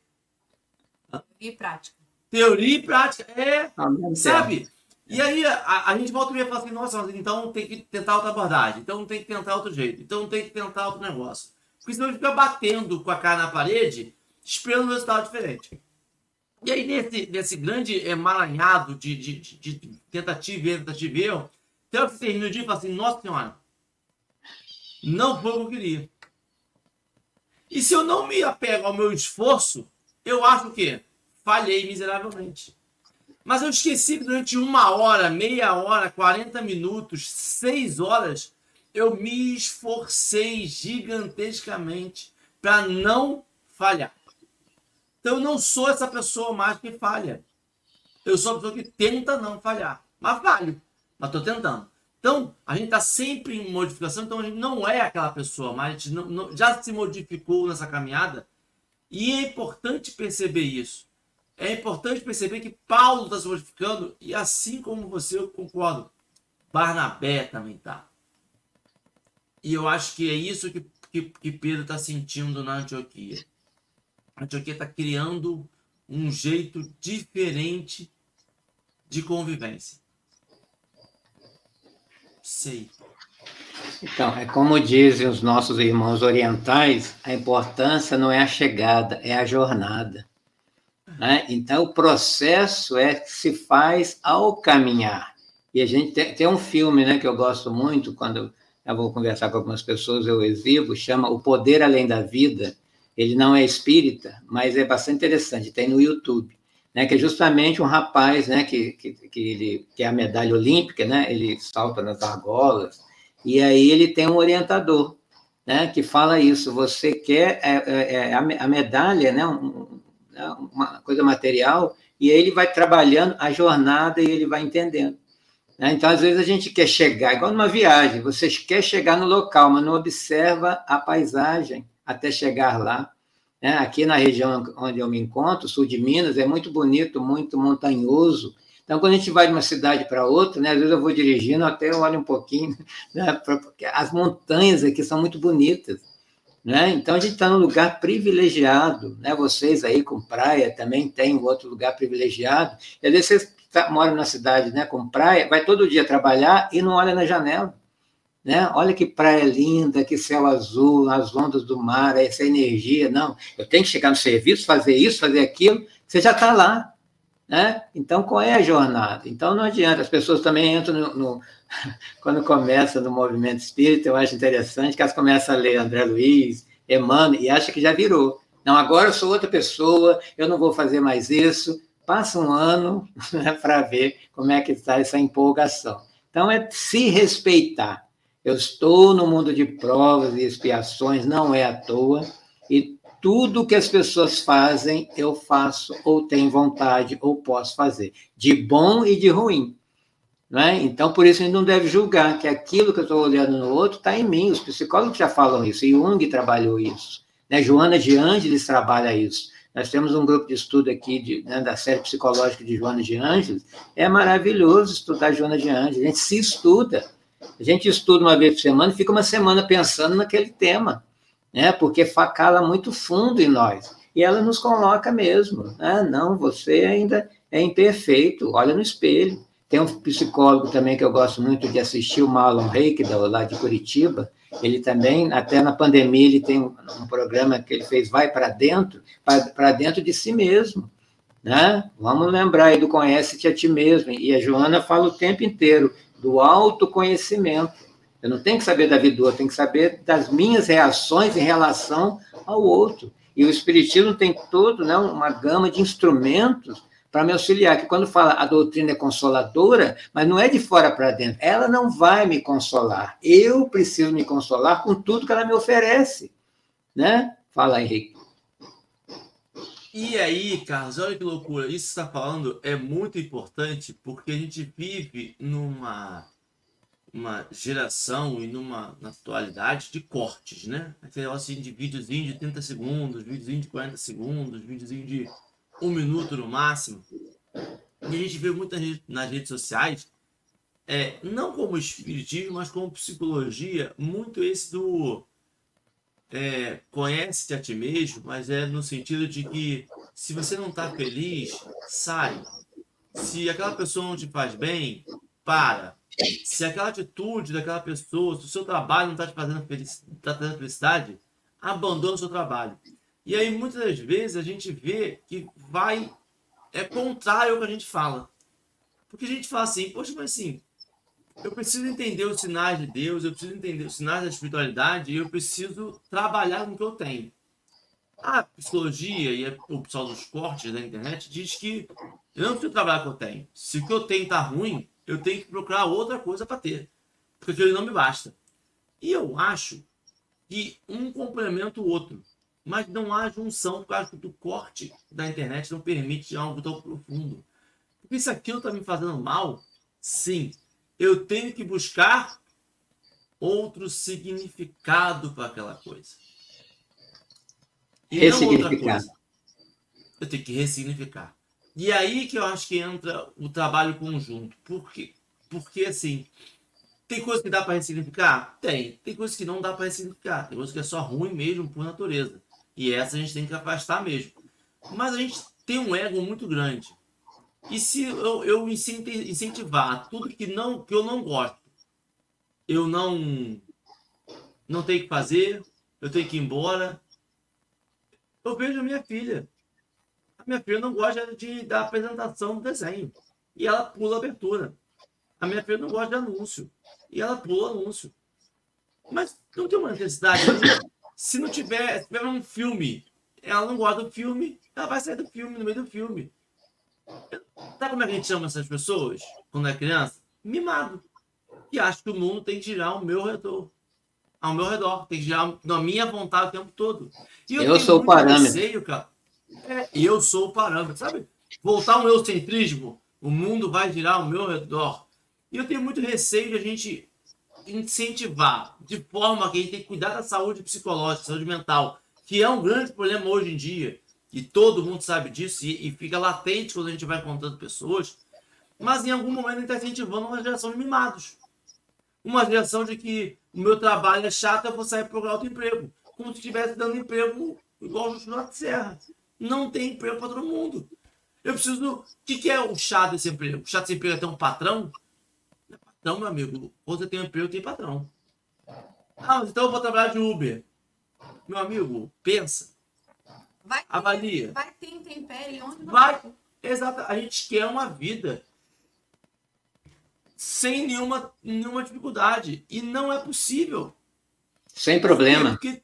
e prática. Teoria e prática. É, sabe? E aí a, a gente volta e fala assim, nossa, então tem que tentar outra abordagem, então tem que tentar outro jeito, então tem que tentar outro negócio. Porque senão a gente fica batendo com a cara na parede, esperando um resultado diferente. E aí, nesse, nesse grande emaranhado de, de, de, de tentativa e tentativa e então você termina o dia e fala assim, nossa senhora, não foi o que eu queria. E se eu não me apego ao meu esforço, eu acho que falhei miseravelmente. Mas eu esqueci que durante uma hora, meia hora, 40 minutos, seis horas, eu me esforcei gigantescamente para não falhar. Então eu não sou essa pessoa mais que falha. Eu sou a pessoa que tenta não falhar. Mas falho mas estou tentando. Então, a gente está sempre em modificação, então a gente não é aquela pessoa, mas a gente não, não, já se modificou nessa caminhada. E é importante perceber isso. É importante perceber que Paulo está se modificando, e assim como você, eu concordo. Barnabé também está. E eu acho que é isso que, que, que Pedro está sentindo na Antioquia. A Antioquia está criando um jeito diferente de convivência. Sei. Então, é como dizem os nossos irmãos orientais, a importância não é a chegada, é a jornada. Né? Então, o processo é que se faz ao caminhar. E a gente tem, tem um filme né, que eu gosto muito, quando eu vou conversar com algumas pessoas, eu exibo, chama O Poder Além da Vida. Ele não é espírita, mas é bastante interessante, tem no YouTube né, que é justamente um rapaz, né, que, que, que ele que é a medalha olímpica, né, ele salta nas argolas, e aí ele tem um orientador, né, que fala isso, você quer é, é, é a, medalha, né, um, né, uma coisa material, e aí ele vai trabalhando a jornada e ele vai entendendo. Né? Então, às vezes, a gente quer chegar, igual numa viagem, você quer chegar no local, mas não observa a paisagem até chegar lá. Né? Aqui na região onde eu me encontro, sul de Minas, é muito bonito, muito montanhoso. Então, quando a gente vai de uma cidade para outra, né, às vezes eu vou dirigindo, até eu olho um pouquinho, né, porque as montanhas aqui são muito bonitas. Né? Então, a gente está num lugar privilegiado. Né? Vocês aí com praia também um outro lugar privilegiado. E às vezes vocês moram na cidade né, com praia, vai todo dia trabalhar e não olha na janela. Né? Olha que praia linda, que céu azul, as ondas do mar, essa energia. Não, eu tenho que chegar no serviço, fazer isso, fazer aquilo. Você já está lá. Né? Então, qual é a jornada? Então, não adianta. As pessoas também entram no, no quando começa no movimento espírita, eu acho interessante que elas começam a ler André Luiz, Emmanuel, e acham que já virou. Não, agora eu sou outra pessoa, eu não vou fazer mais isso. Passa um ano né, para ver como é que está essa empolgação. Então, é se respeitar. Eu estou no mundo de provas e expiações, não é à toa, e tudo que as pessoas fazem, eu faço, ou tenho vontade, ou posso fazer, de bom e de ruim. Né? Então, por isso, a gente não deve julgar que aquilo que eu estou olhando no outro está em mim. Os psicólogos já falam isso, Jung trabalhou isso. Né? Joana de Ângeles trabalha isso. Nós temos um grupo de estudo aqui de, né, da série psicológica de Joana de Ângeles. É maravilhoso estudar Joana de Ângeles. A gente se estuda. A gente estuda uma vez por semana e fica uma semana pensando naquele tema. né? Porque cala muito fundo em nós. E ela nos coloca mesmo, né? Não, você ainda é imperfeito, olha no espelho. Tem um psicólogo também que eu gosto muito de assistir, o Marlon Reik, lá de Curitiba. Ele também, até na pandemia, ele tem um programa que ele fez Vai para Dentro, para dentro de si mesmo. Né? Vamos lembrar aí do Conhece-te a ti mesmo. E a Joana fala o tempo inteiro do autoconhecimento. Eu não tenho que saber da vida do outro, tenho que saber das minhas reações em relação ao outro. E o Espiritismo tem todo né, uma gama de instrumentos para me auxiliar, que quando fala a doutrina é consoladora, mas não é de fora para dentro, ela não vai me consolar. Eu preciso me consolar com tudo que ela me oferece. Né? Fala, Henrique. E aí, Carlos, olha que loucura. Isso que está falando é muito importante porque a gente vive numa uma geração e numa na atualidade de cortes, né? Aquele negócio assim de videozinho de 30 segundos, videozinho de 40 segundos, videozinho de um minuto no máximo. E a gente vê muito nas redes sociais, é, não como espiritismo, mas como psicologia, muito esse do é, conhece-te a ti mesmo, mas é no sentido de que se você não está feliz, sai. Se aquela pessoa não te faz bem, para. Se aquela atitude daquela pessoa, se o seu trabalho não está te fazendo feliz, tá trazendo felicidade, abandona o seu trabalho. E aí, muitas das vezes, a gente vê que vai. É contrário ao que a gente fala. Porque a gente fala assim, poxa, mas assim, eu preciso entender os sinais de Deus, eu preciso entender os sinais da espiritualidade e eu preciso trabalhar com o que eu tenho. A psicologia e o pessoal dos cortes da internet diz que eu não preciso trabalhar com o que eu tenho. Se o que eu tenho está ruim, eu tenho que procurar outra coisa para ter. Porque aquilo não me basta. E eu acho que um complementa o outro mas não há junção por causa do corte da internet não permite algo tão profundo. Porque se aquilo está me fazendo mal, sim, eu tenho que buscar outro significado para aquela coisa. E não outra coisa. Eu tenho que ressignificar. E aí que eu acho que entra o trabalho conjunto. Por quê? Porque, assim, tem coisa que dá para ressignificar? Tem. Tem coisa que não dá para ressignificar. Tem coisa que é só ruim mesmo por natureza. E essa a gente tem que afastar mesmo. Mas a gente tem um ego muito grande. E se eu, eu incentivar tudo que, não, que eu não gosto, eu não, não tenho que fazer, eu tenho que ir embora. Eu vejo a minha filha. A minha filha não gosta de, da apresentação do desenho. E ela pula a abertura. A minha filha não gosta de anúncio. E ela pula anúncio. Mas não tem uma necessidade. Se não tiver, se tiver um filme, ela não gosta do filme, ela vai sair do filme, no meio do filme. Sabe como é que a gente chama essas pessoas quando é criança? Mimado. E acho que o mundo tem que girar ao meu redor. Ao meu redor. Tem que girar na minha vontade o tempo todo. E eu, eu sou o parâmetro. Receio, cara. É, eu sou o parâmetro. Sabe? Voltar ao eucentrismo, o mundo vai girar ao meu redor. E eu tenho muito receio de a gente incentivar de forma que a gente tem que cuidar da saúde psicológica, saúde mental, que é um grande problema hoje em dia, e todo mundo sabe disso, e, e fica latente quando a gente vai encontrando pessoas, mas em algum momento está incentivando uma geração de mimados. Uma geração de que o meu trabalho é chato, eu vou sair procurar outro emprego. Como se estivesse dando emprego igual o de Serra. Não tem emprego para todo mundo. Eu preciso. O que, que é o chato desse emprego? O chato desse emprego é ter um patrão então, meu amigo, você tem um emprego, tem patrão. Ah, então eu vou trabalhar de Uber. Meu amigo, pensa. Vai ter, avalia. Vai ter intempérie onde não vai. vai. Exato. A gente quer uma vida sem nenhuma, nenhuma dificuldade. E não é possível. Sem problema. Porque...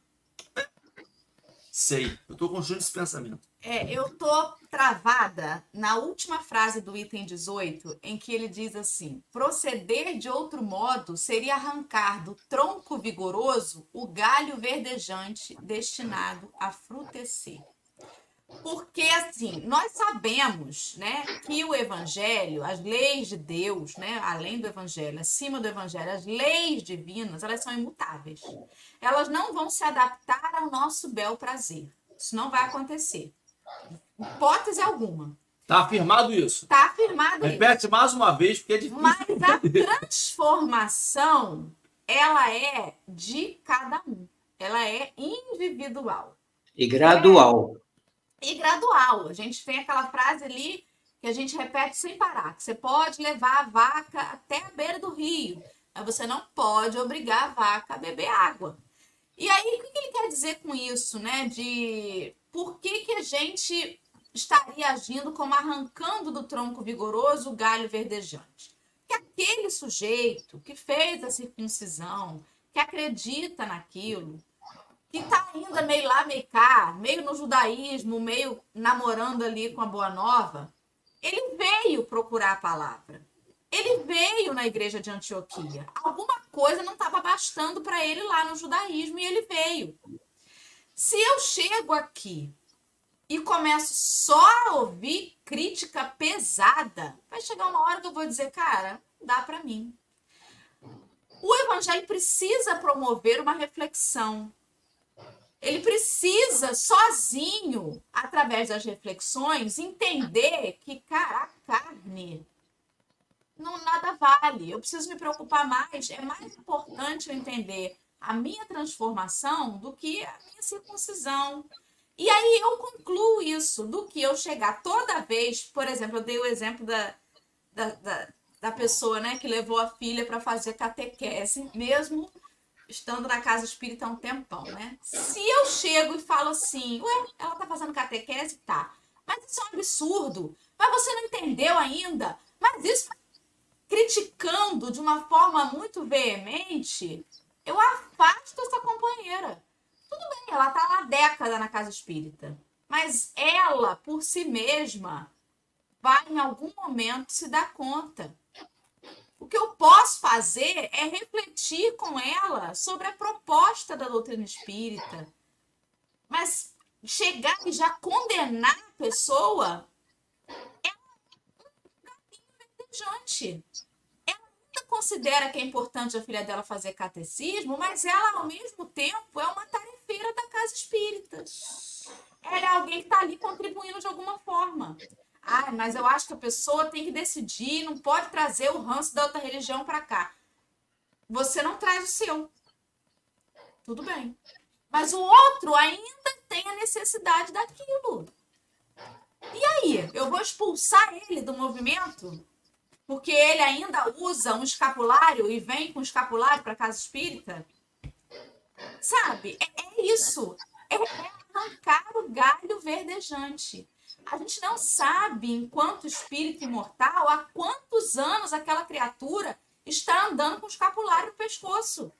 Sei. Eu estou construindo esse pensamento. É, eu tô travada na última frase do item 18, em que ele diz assim: proceder de outro modo seria arrancar do tronco vigoroso o galho verdejante destinado a frutecer. Porque assim, nós sabemos, né, que o evangelho, as leis de Deus, né, além do evangelho, acima do evangelho, as leis divinas, elas são imutáveis. Elas não vão se adaptar ao nosso bel prazer. Isso não vai acontecer. Hipótese alguma. Está afirmado isso. Está afirmado Repete isso. mais uma vez, porque é difícil. Mas a transformação, ela é de cada um. ela é individual. E gradual. É, e gradual. A gente tem aquela frase ali que a gente repete sem parar, que você pode levar a vaca até a beira do rio, mas você não pode obrigar a vaca a beber água. E aí, o que ele quer dizer com isso, né? De por que, que a gente estaria agindo como arrancando do tronco vigoroso o galho verdejante? Que aquele sujeito que fez a circuncisão, que acredita naquilo, que está ainda meio lá, meio cá, meio no judaísmo, meio namorando ali com a Boa Nova, ele veio procurar a palavra. Ele veio na igreja de Antioquia. Alguma coisa não estava bastando para ele lá no judaísmo e ele veio. Se eu chego aqui e começo só a ouvir crítica pesada, vai chegar uma hora que eu vou dizer, cara, dá para mim. O evangelho precisa promover uma reflexão. Ele precisa, sozinho, através das reflexões, entender que, cara, a carne não nada vale. Eu preciso me preocupar mais. É mais importante eu entender a minha transformação do que a minha circuncisão. E aí eu concluo isso, do que eu chegar toda vez, por exemplo, eu dei o exemplo da, da, da, da pessoa né, que levou a filha para fazer catequese, mesmo estando na casa espírita há um tempão, né? Se eu chego e falo assim, ué, ela tá fazendo catequese? Tá. Mas isso é um absurdo. Mas você não entendeu ainda? Mas isso criticando de uma forma muito veemente, eu afasto essa companheira. Tudo bem, ela está há década na casa espírita, mas ela, por si mesma, vai em algum momento se dar conta. O que eu posso fazer é refletir com ela sobre a proposta da doutrina espírita. Mas chegar e já condenar a pessoa é um gatinho verdejante considera que é importante a filha dela fazer catecismo, mas ela, ao mesmo tempo, é uma tarefeira da casa espírita. Ela é alguém que está ali contribuindo de alguma forma. Ah, mas eu acho que a pessoa tem que decidir, não pode trazer o ranço da outra religião para cá. Você não traz o seu. Tudo bem. Mas o outro ainda tem a necessidade daquilo. E aí? Eu vou expulsar ele do movimento? porque ele ainda usa um escapulário e vem com escapulário para casa espírita? Sabe? É, é isso. É, é arrancar o galho verdejante. A gente não sabe, enquanto espírito imortal, há quantos anos aquela criatura está andando com escapulário no pescoço.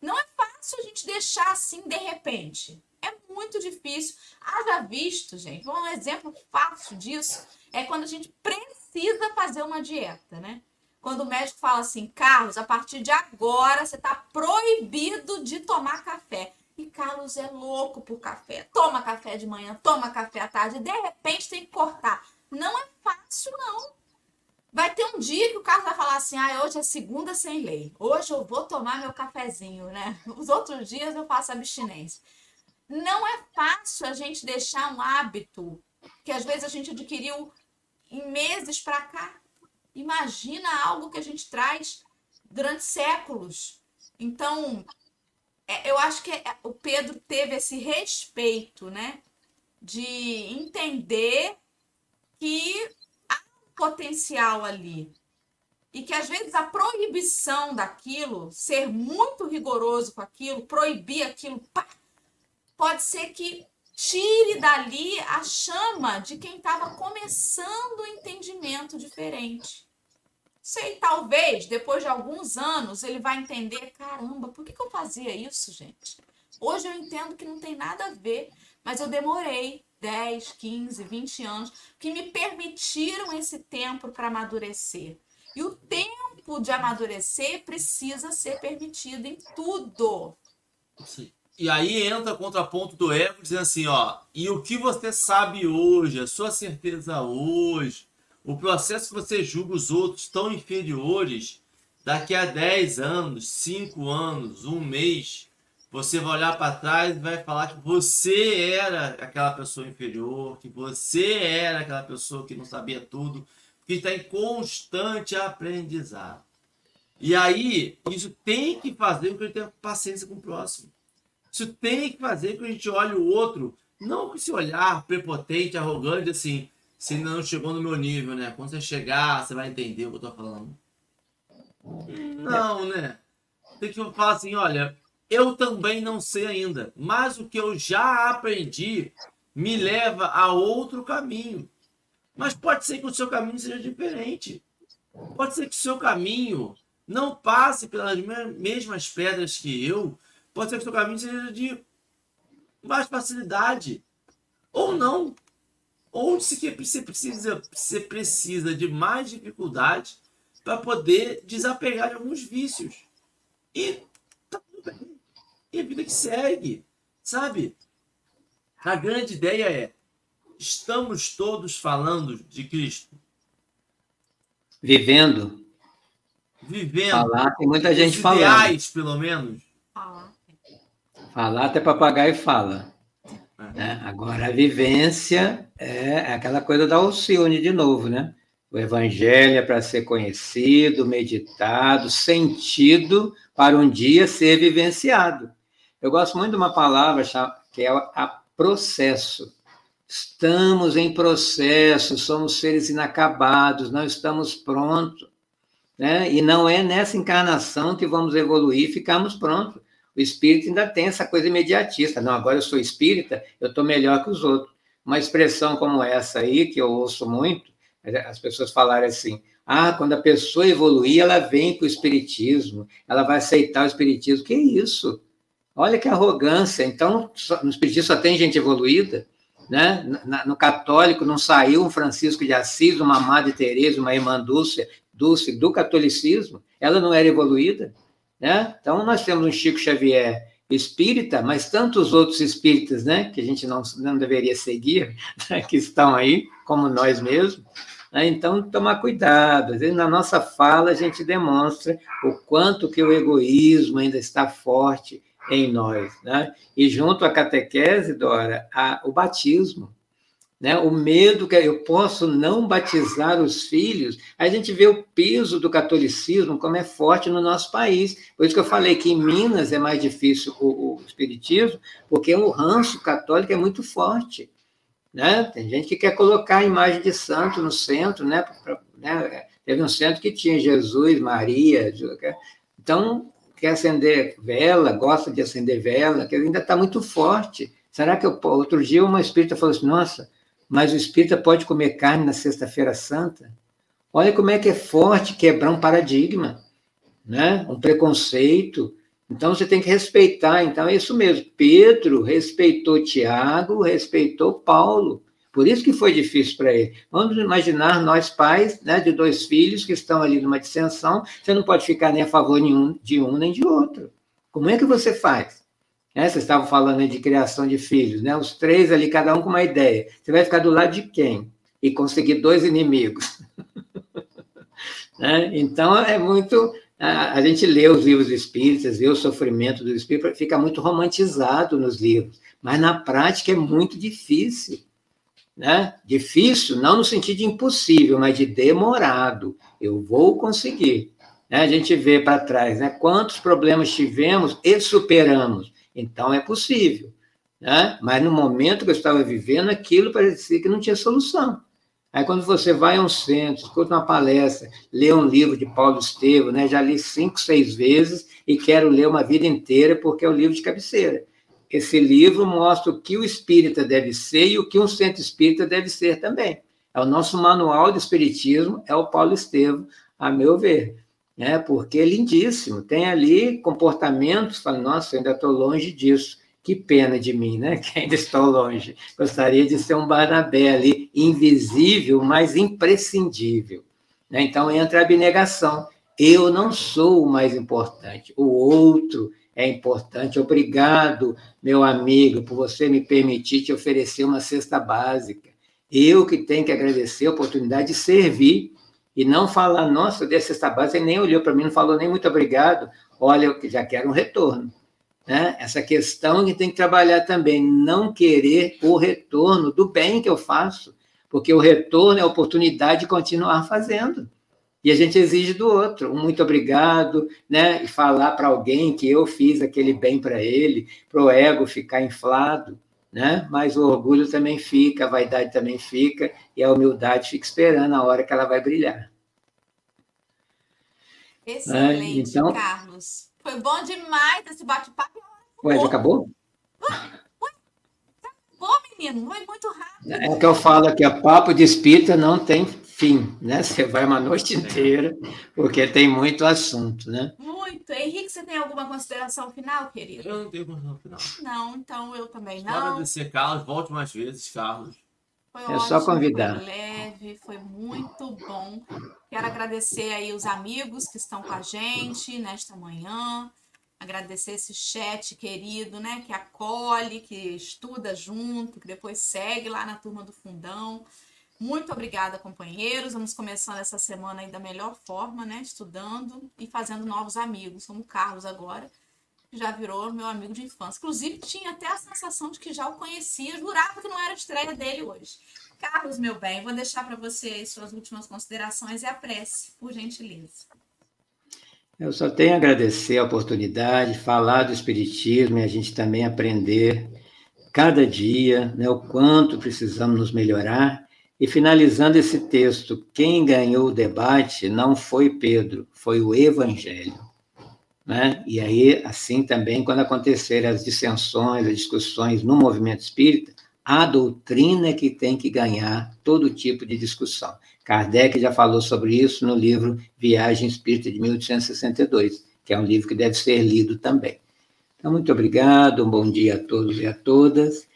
Não é fácil a gente deixar assim de repente. É muito difícil. Haja visto, gente, um exemplo fácil disso é quando a gente precisa fazer uma dieta, né? Quando o médico fala assim, Carlos, a partir de agora você está proibido de tomar café. E Carlos é louco por café. Toma café de manhã, toma café à tarde. De repente tem que cortar. Não é fácil, não. Vai ter um dia que o Carlos vai falar assim: ah, hoje é segunda sem lei. Hoje eu vou tomar meu cafezinho, né? Os outros dias eu faço abstinência. Não é fácil a gente deixar um hábito que às vezes a gente adquiriu em meses para cá. Imagina algo que a gente traz durante séculos. Então, eu acho que é, o Pedro teve esse respeito, né? De entender que há um potencial ali. E que às vezes a proibição daquilo, ser muito rigoroso com aquilo, proibir aquilo, pá, pode ser que tire dali a chama de quem estava começando o um entendimento diferente. Sei, talvez, depois de alguns anos, ele vai entender: caramba, por que, que eu fazia isso, gente? Hoje eu entendo que não tem nada a ver, mas eu demorei 10, 15, 20 anos que me permitiram esse tempo para amadurecer. E o tempo de amadurecer precisa ser permitido em tudo. Sim. E aí entra o contraponto do ego, dizendo assim, ó, e o que você sabe hoje, a sua certeza hoje, o processo que você julga os outros tão inferiores, daqui a 10 anos, 5 anos, um mês, você vai olhar para trás e vai falar que você era aquela pessoa inferior, que você era aquela pessoa que não sabia tudo, que está em constante aprendizado. E aí, isso tem que fazer com que ele tenha paciência com o próximo. Isso tem que fazer com que a gente olhe o outro, não com esse olhar prepotente, arrogante, assim, se ainda não chegou no meu nível, né? Quando você chegar, você vai entender o que eu tô falando. Não, né? Tem que falar assim, olha, eu também não sei ainda, mas o que eu já aprendi me leva a outro caminho. Mas pode ser que o seu caminho seja diferente. Pode ser que o seu caminho não passe pelas mesmas pedras que eu. Pode ser que o seu caminho seja de mais facilidade. Ou não. Ou se você precisa, você precisa de mais dificuldade para poder desapegar de alguns vícios. E tá tudo bem. E a vida que segue. Sabe? A grande ideia é: estamos todos falando de Cristo? Vivendo. Vivendo. Falar, tem muita gente Os falando. ideais, pelo menos. Falar. Falar até papagaio fala. É. né? Agora, a vivência é aquela coisa da Alcione de novo, né? O evangelho é para ser conhecido, meditado, sentido, para um dia ser vivenciado. Eu gosto muito de uma palavra que é a processo. Estamos em processo, somos seres inacabados, não estamos prontos. Né? E não é nessa encarnação que vamos evoluir e ficarmos prontos. O espírito ainda tem essa coisa imediatista. Não, agora eu sou espírita, eu estou melhor que os outros. Uma expressão como essa aí, que eu ouço muito, as pessoas falarem assim: ah, quando a pessoa evoluir, ela vem para o espiritismo, ela vai aceitar o espiritismo. Que isso? Olha que arrogância. Então, no espiritismo só tem gente evoluída? Né? No católico não saiu um Francisco de Assis, uma Madre Teresa, uma irmã Dulce, Dulce do catolicismo? Ela não era evoluída? Né? Então, nós temos um Chico Xavier espírita, mas tantos outros espíritas né, que a gente não, não deveria seguir, né, que estão aí, como nós mesmos. Né? Então, tomar cuidado. Às vezes, na nossa fala, a gente demonstra o quanto que o egoísmo ainda está forte em nós. Né? E junto à catequese, Dora, a, o batismo. Né? O medo que eu posso não batizar os filhos, a gente vê o peso do catolicismo como é forte no nosso país. Por isso que eu falei que em Minas é mais difícil o, o espiritismo, porque o ranço católico é muito forte. Né? Tem gente que quer colocar a imagem de santo no centro, né? Pra, né? Teve um centro que tinha Jesus, Maria, então quer acender vela, gosta de acender vela, que ainda está muito forte. Será que eu, outro dia uma espírita falou assim, nossa, mas o espírita pode comer carne na sexta-feira santa? Olha como é que é forte quebrar um paradigma, né? um preconceito. Então você tem que respeitar. Então é isso mesmo. Pedro respeitou Tiago, respeitou Paulo. Por isso que foi difícil para ele. Vamos imaginar nós pais né, de dois filhos que estão ali numa dissensão, você não pode ficar nem a favor de um nem de outro. Como é que você faz? É, vocês estavam falando de criação de filhos, né? Os três ali, cada um com uma ideia. Você vai ficar do lado de quem? E conseguir dois inimigos. né? Então, é muito... A gente lê os livros espíritas, vê o sofrimento do espírito, fica muito romantizado nos livros. Mas, na prática, é muito difícil né? Difícil, não no sentido de impossível, mas de demorado. Eu vou conseguir. Né? A gente vê para trás, né? Quantos problemas tivemos e superamos. Então é possível. Né? Mas no momento que eu estava vivendo, aquilo parecia que não tinha solução. Aí quando você vai a um centro, escuta uma palestra, lê um livro de Paulo Estevam, né? Já li cinco, seis vezes e quero ler uma vida inteira porque é o livro de cabeceira. Esse livro mostra o que o espírita deve ser e o que um centro espírita deve ser também. É o nosso manual de espiritismo, é o Paulo Estevam, a meu ver. Né? Porque é lindíssimo. Tem ali comportamentos, fala, nossa, eu ainda estou longe disso. Que pena de mim, né? Que ainda estou longe. Gostaria de ser um Barnabé ali, invisível, mas imprescindível. Né? Então entra a abnegação. Eu não sou o mais importante, o outro é importante. Obrigado, meu amigo, por você me permitir te oferecer uma cesta básica. Eu que tenho que agradecer a oportunidade de servir e não falar, nossa, eu dei a cesta básica, ele nem olhou para mim, não falou nem muito obrigado. Olha, eu já quero um retorno. Né? Essa questão que tem que trabalhar também, não querer o retorno do bem que eu faço, porque o retorno é a oportunidade de continuar fazendo. E a gente exige do outro um muito obrigado, né? E falar para alguém que eu fiz aquele bem para ele, para o ego ficar inflado, né? Mas o orgulho também fica, a vaidade também fica, e a humildade fica esperando a hora que ela vai brilhar. Excelente, é, então... Carlos. Foi bom demais esse bate-papo. Ué, já acabou? Acabou, menino. Foi muito rápido. É o que eu falo aqui, a papo de espírita não tem fim, né? Você vai uma noite inteira, porque tem muito assunto, né? Muito. Henrique, você tem alguma consideração final, querido? Eu não tenho consideração final. Não, então eu também não. Quero agradecer, Carlos. Volte mais vezes, Carlos. Foi é ótimo, só convidar. Foi leve, foi muito bom. Quero agradecer aí os amigos que estão com a gente nesta manhã. Agradecer esse chat querido, né? Que acolhe, que estuda junto, que depois segue lá na turma do Fundão. Muito obrigada, companheiros. Vamos começando essa semana aí da melhor forma, né? Estudando e fazendo novos amigos, como o Carlos agora, que já virou meu amigo de infância. Inclusive, tinha até a sensação de que já o conhecia, jurava que não era a estreia dele hoje. Carlos, meu bem, vou deixar para você suas últimas considerações e a prece, por gentileza. Eu só tenho a agradecer a oportunidade, falar do Espiritismo e a gente também aprender cada dia né, o quanto precisamos nos melhorar e finalizando esse texto, quem ganhou o debate não foi Pedro, foi o Evangelho. Né? E aí, assim também, quando acontecerem as dissensões, as discussões no movimento espírita, a doutrina é que tem que ganhar todo tipo de discussão. Kardec já falou sobre isso no livro Viagem Espírita de 1862, que é um livro que deve ser lido também. Então, muito obrigado, um bom dia a todos e a todas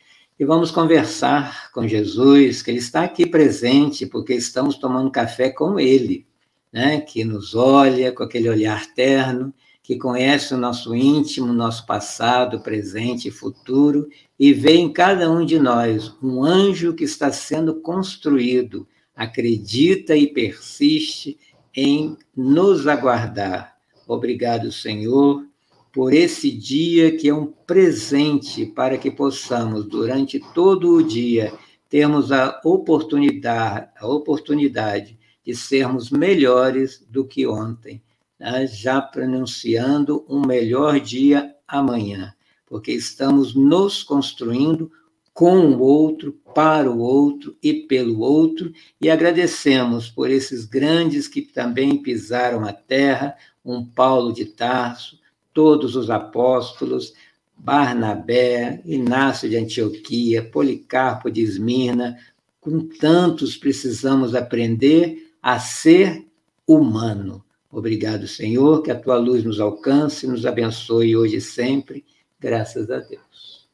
e vamos conversar com Jesus, que Ele está aqui presente, porque estamos tomando café com Ele, né? que nos olha com aquele olhar terno, que conhece o nosso íntimo, nosso passado, presente e futuro, e vê em cada um de nós um anjo que está sendo construído, acredita e persiste em nos aguardar. Obrigado, Senhor por esse dia que é um presente para que possamos, durante todo o dia, termos a oportunidade, a oportunidade de sermos melhores do que ontem, né? já pronunciando um melhor dia amanhã, porque estamos nos construindo com o outro, para o outro e pelo outro, e agradecemos por esses grandes que também pisaram a terra, um Paulo de Tarso, todos os apóstolos, Barnabé, Inácio de Antioquia, Policarpo de Esmirna, com tantos precisamos aprender a ser humano. Obrigado, Senhor, que a tua luz nos alcance, nos abençoe hoje e sempre, graças a Deus.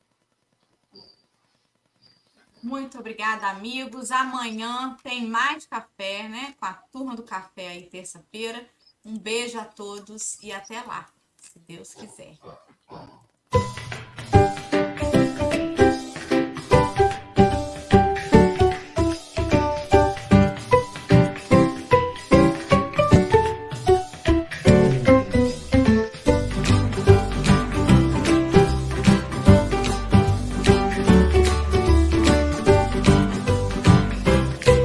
Muito obrigada, amigos. Amanhã tem mais café, né? Com a turma do café aí, terça-feira. Um beijo a todos e até lá Deus quiser.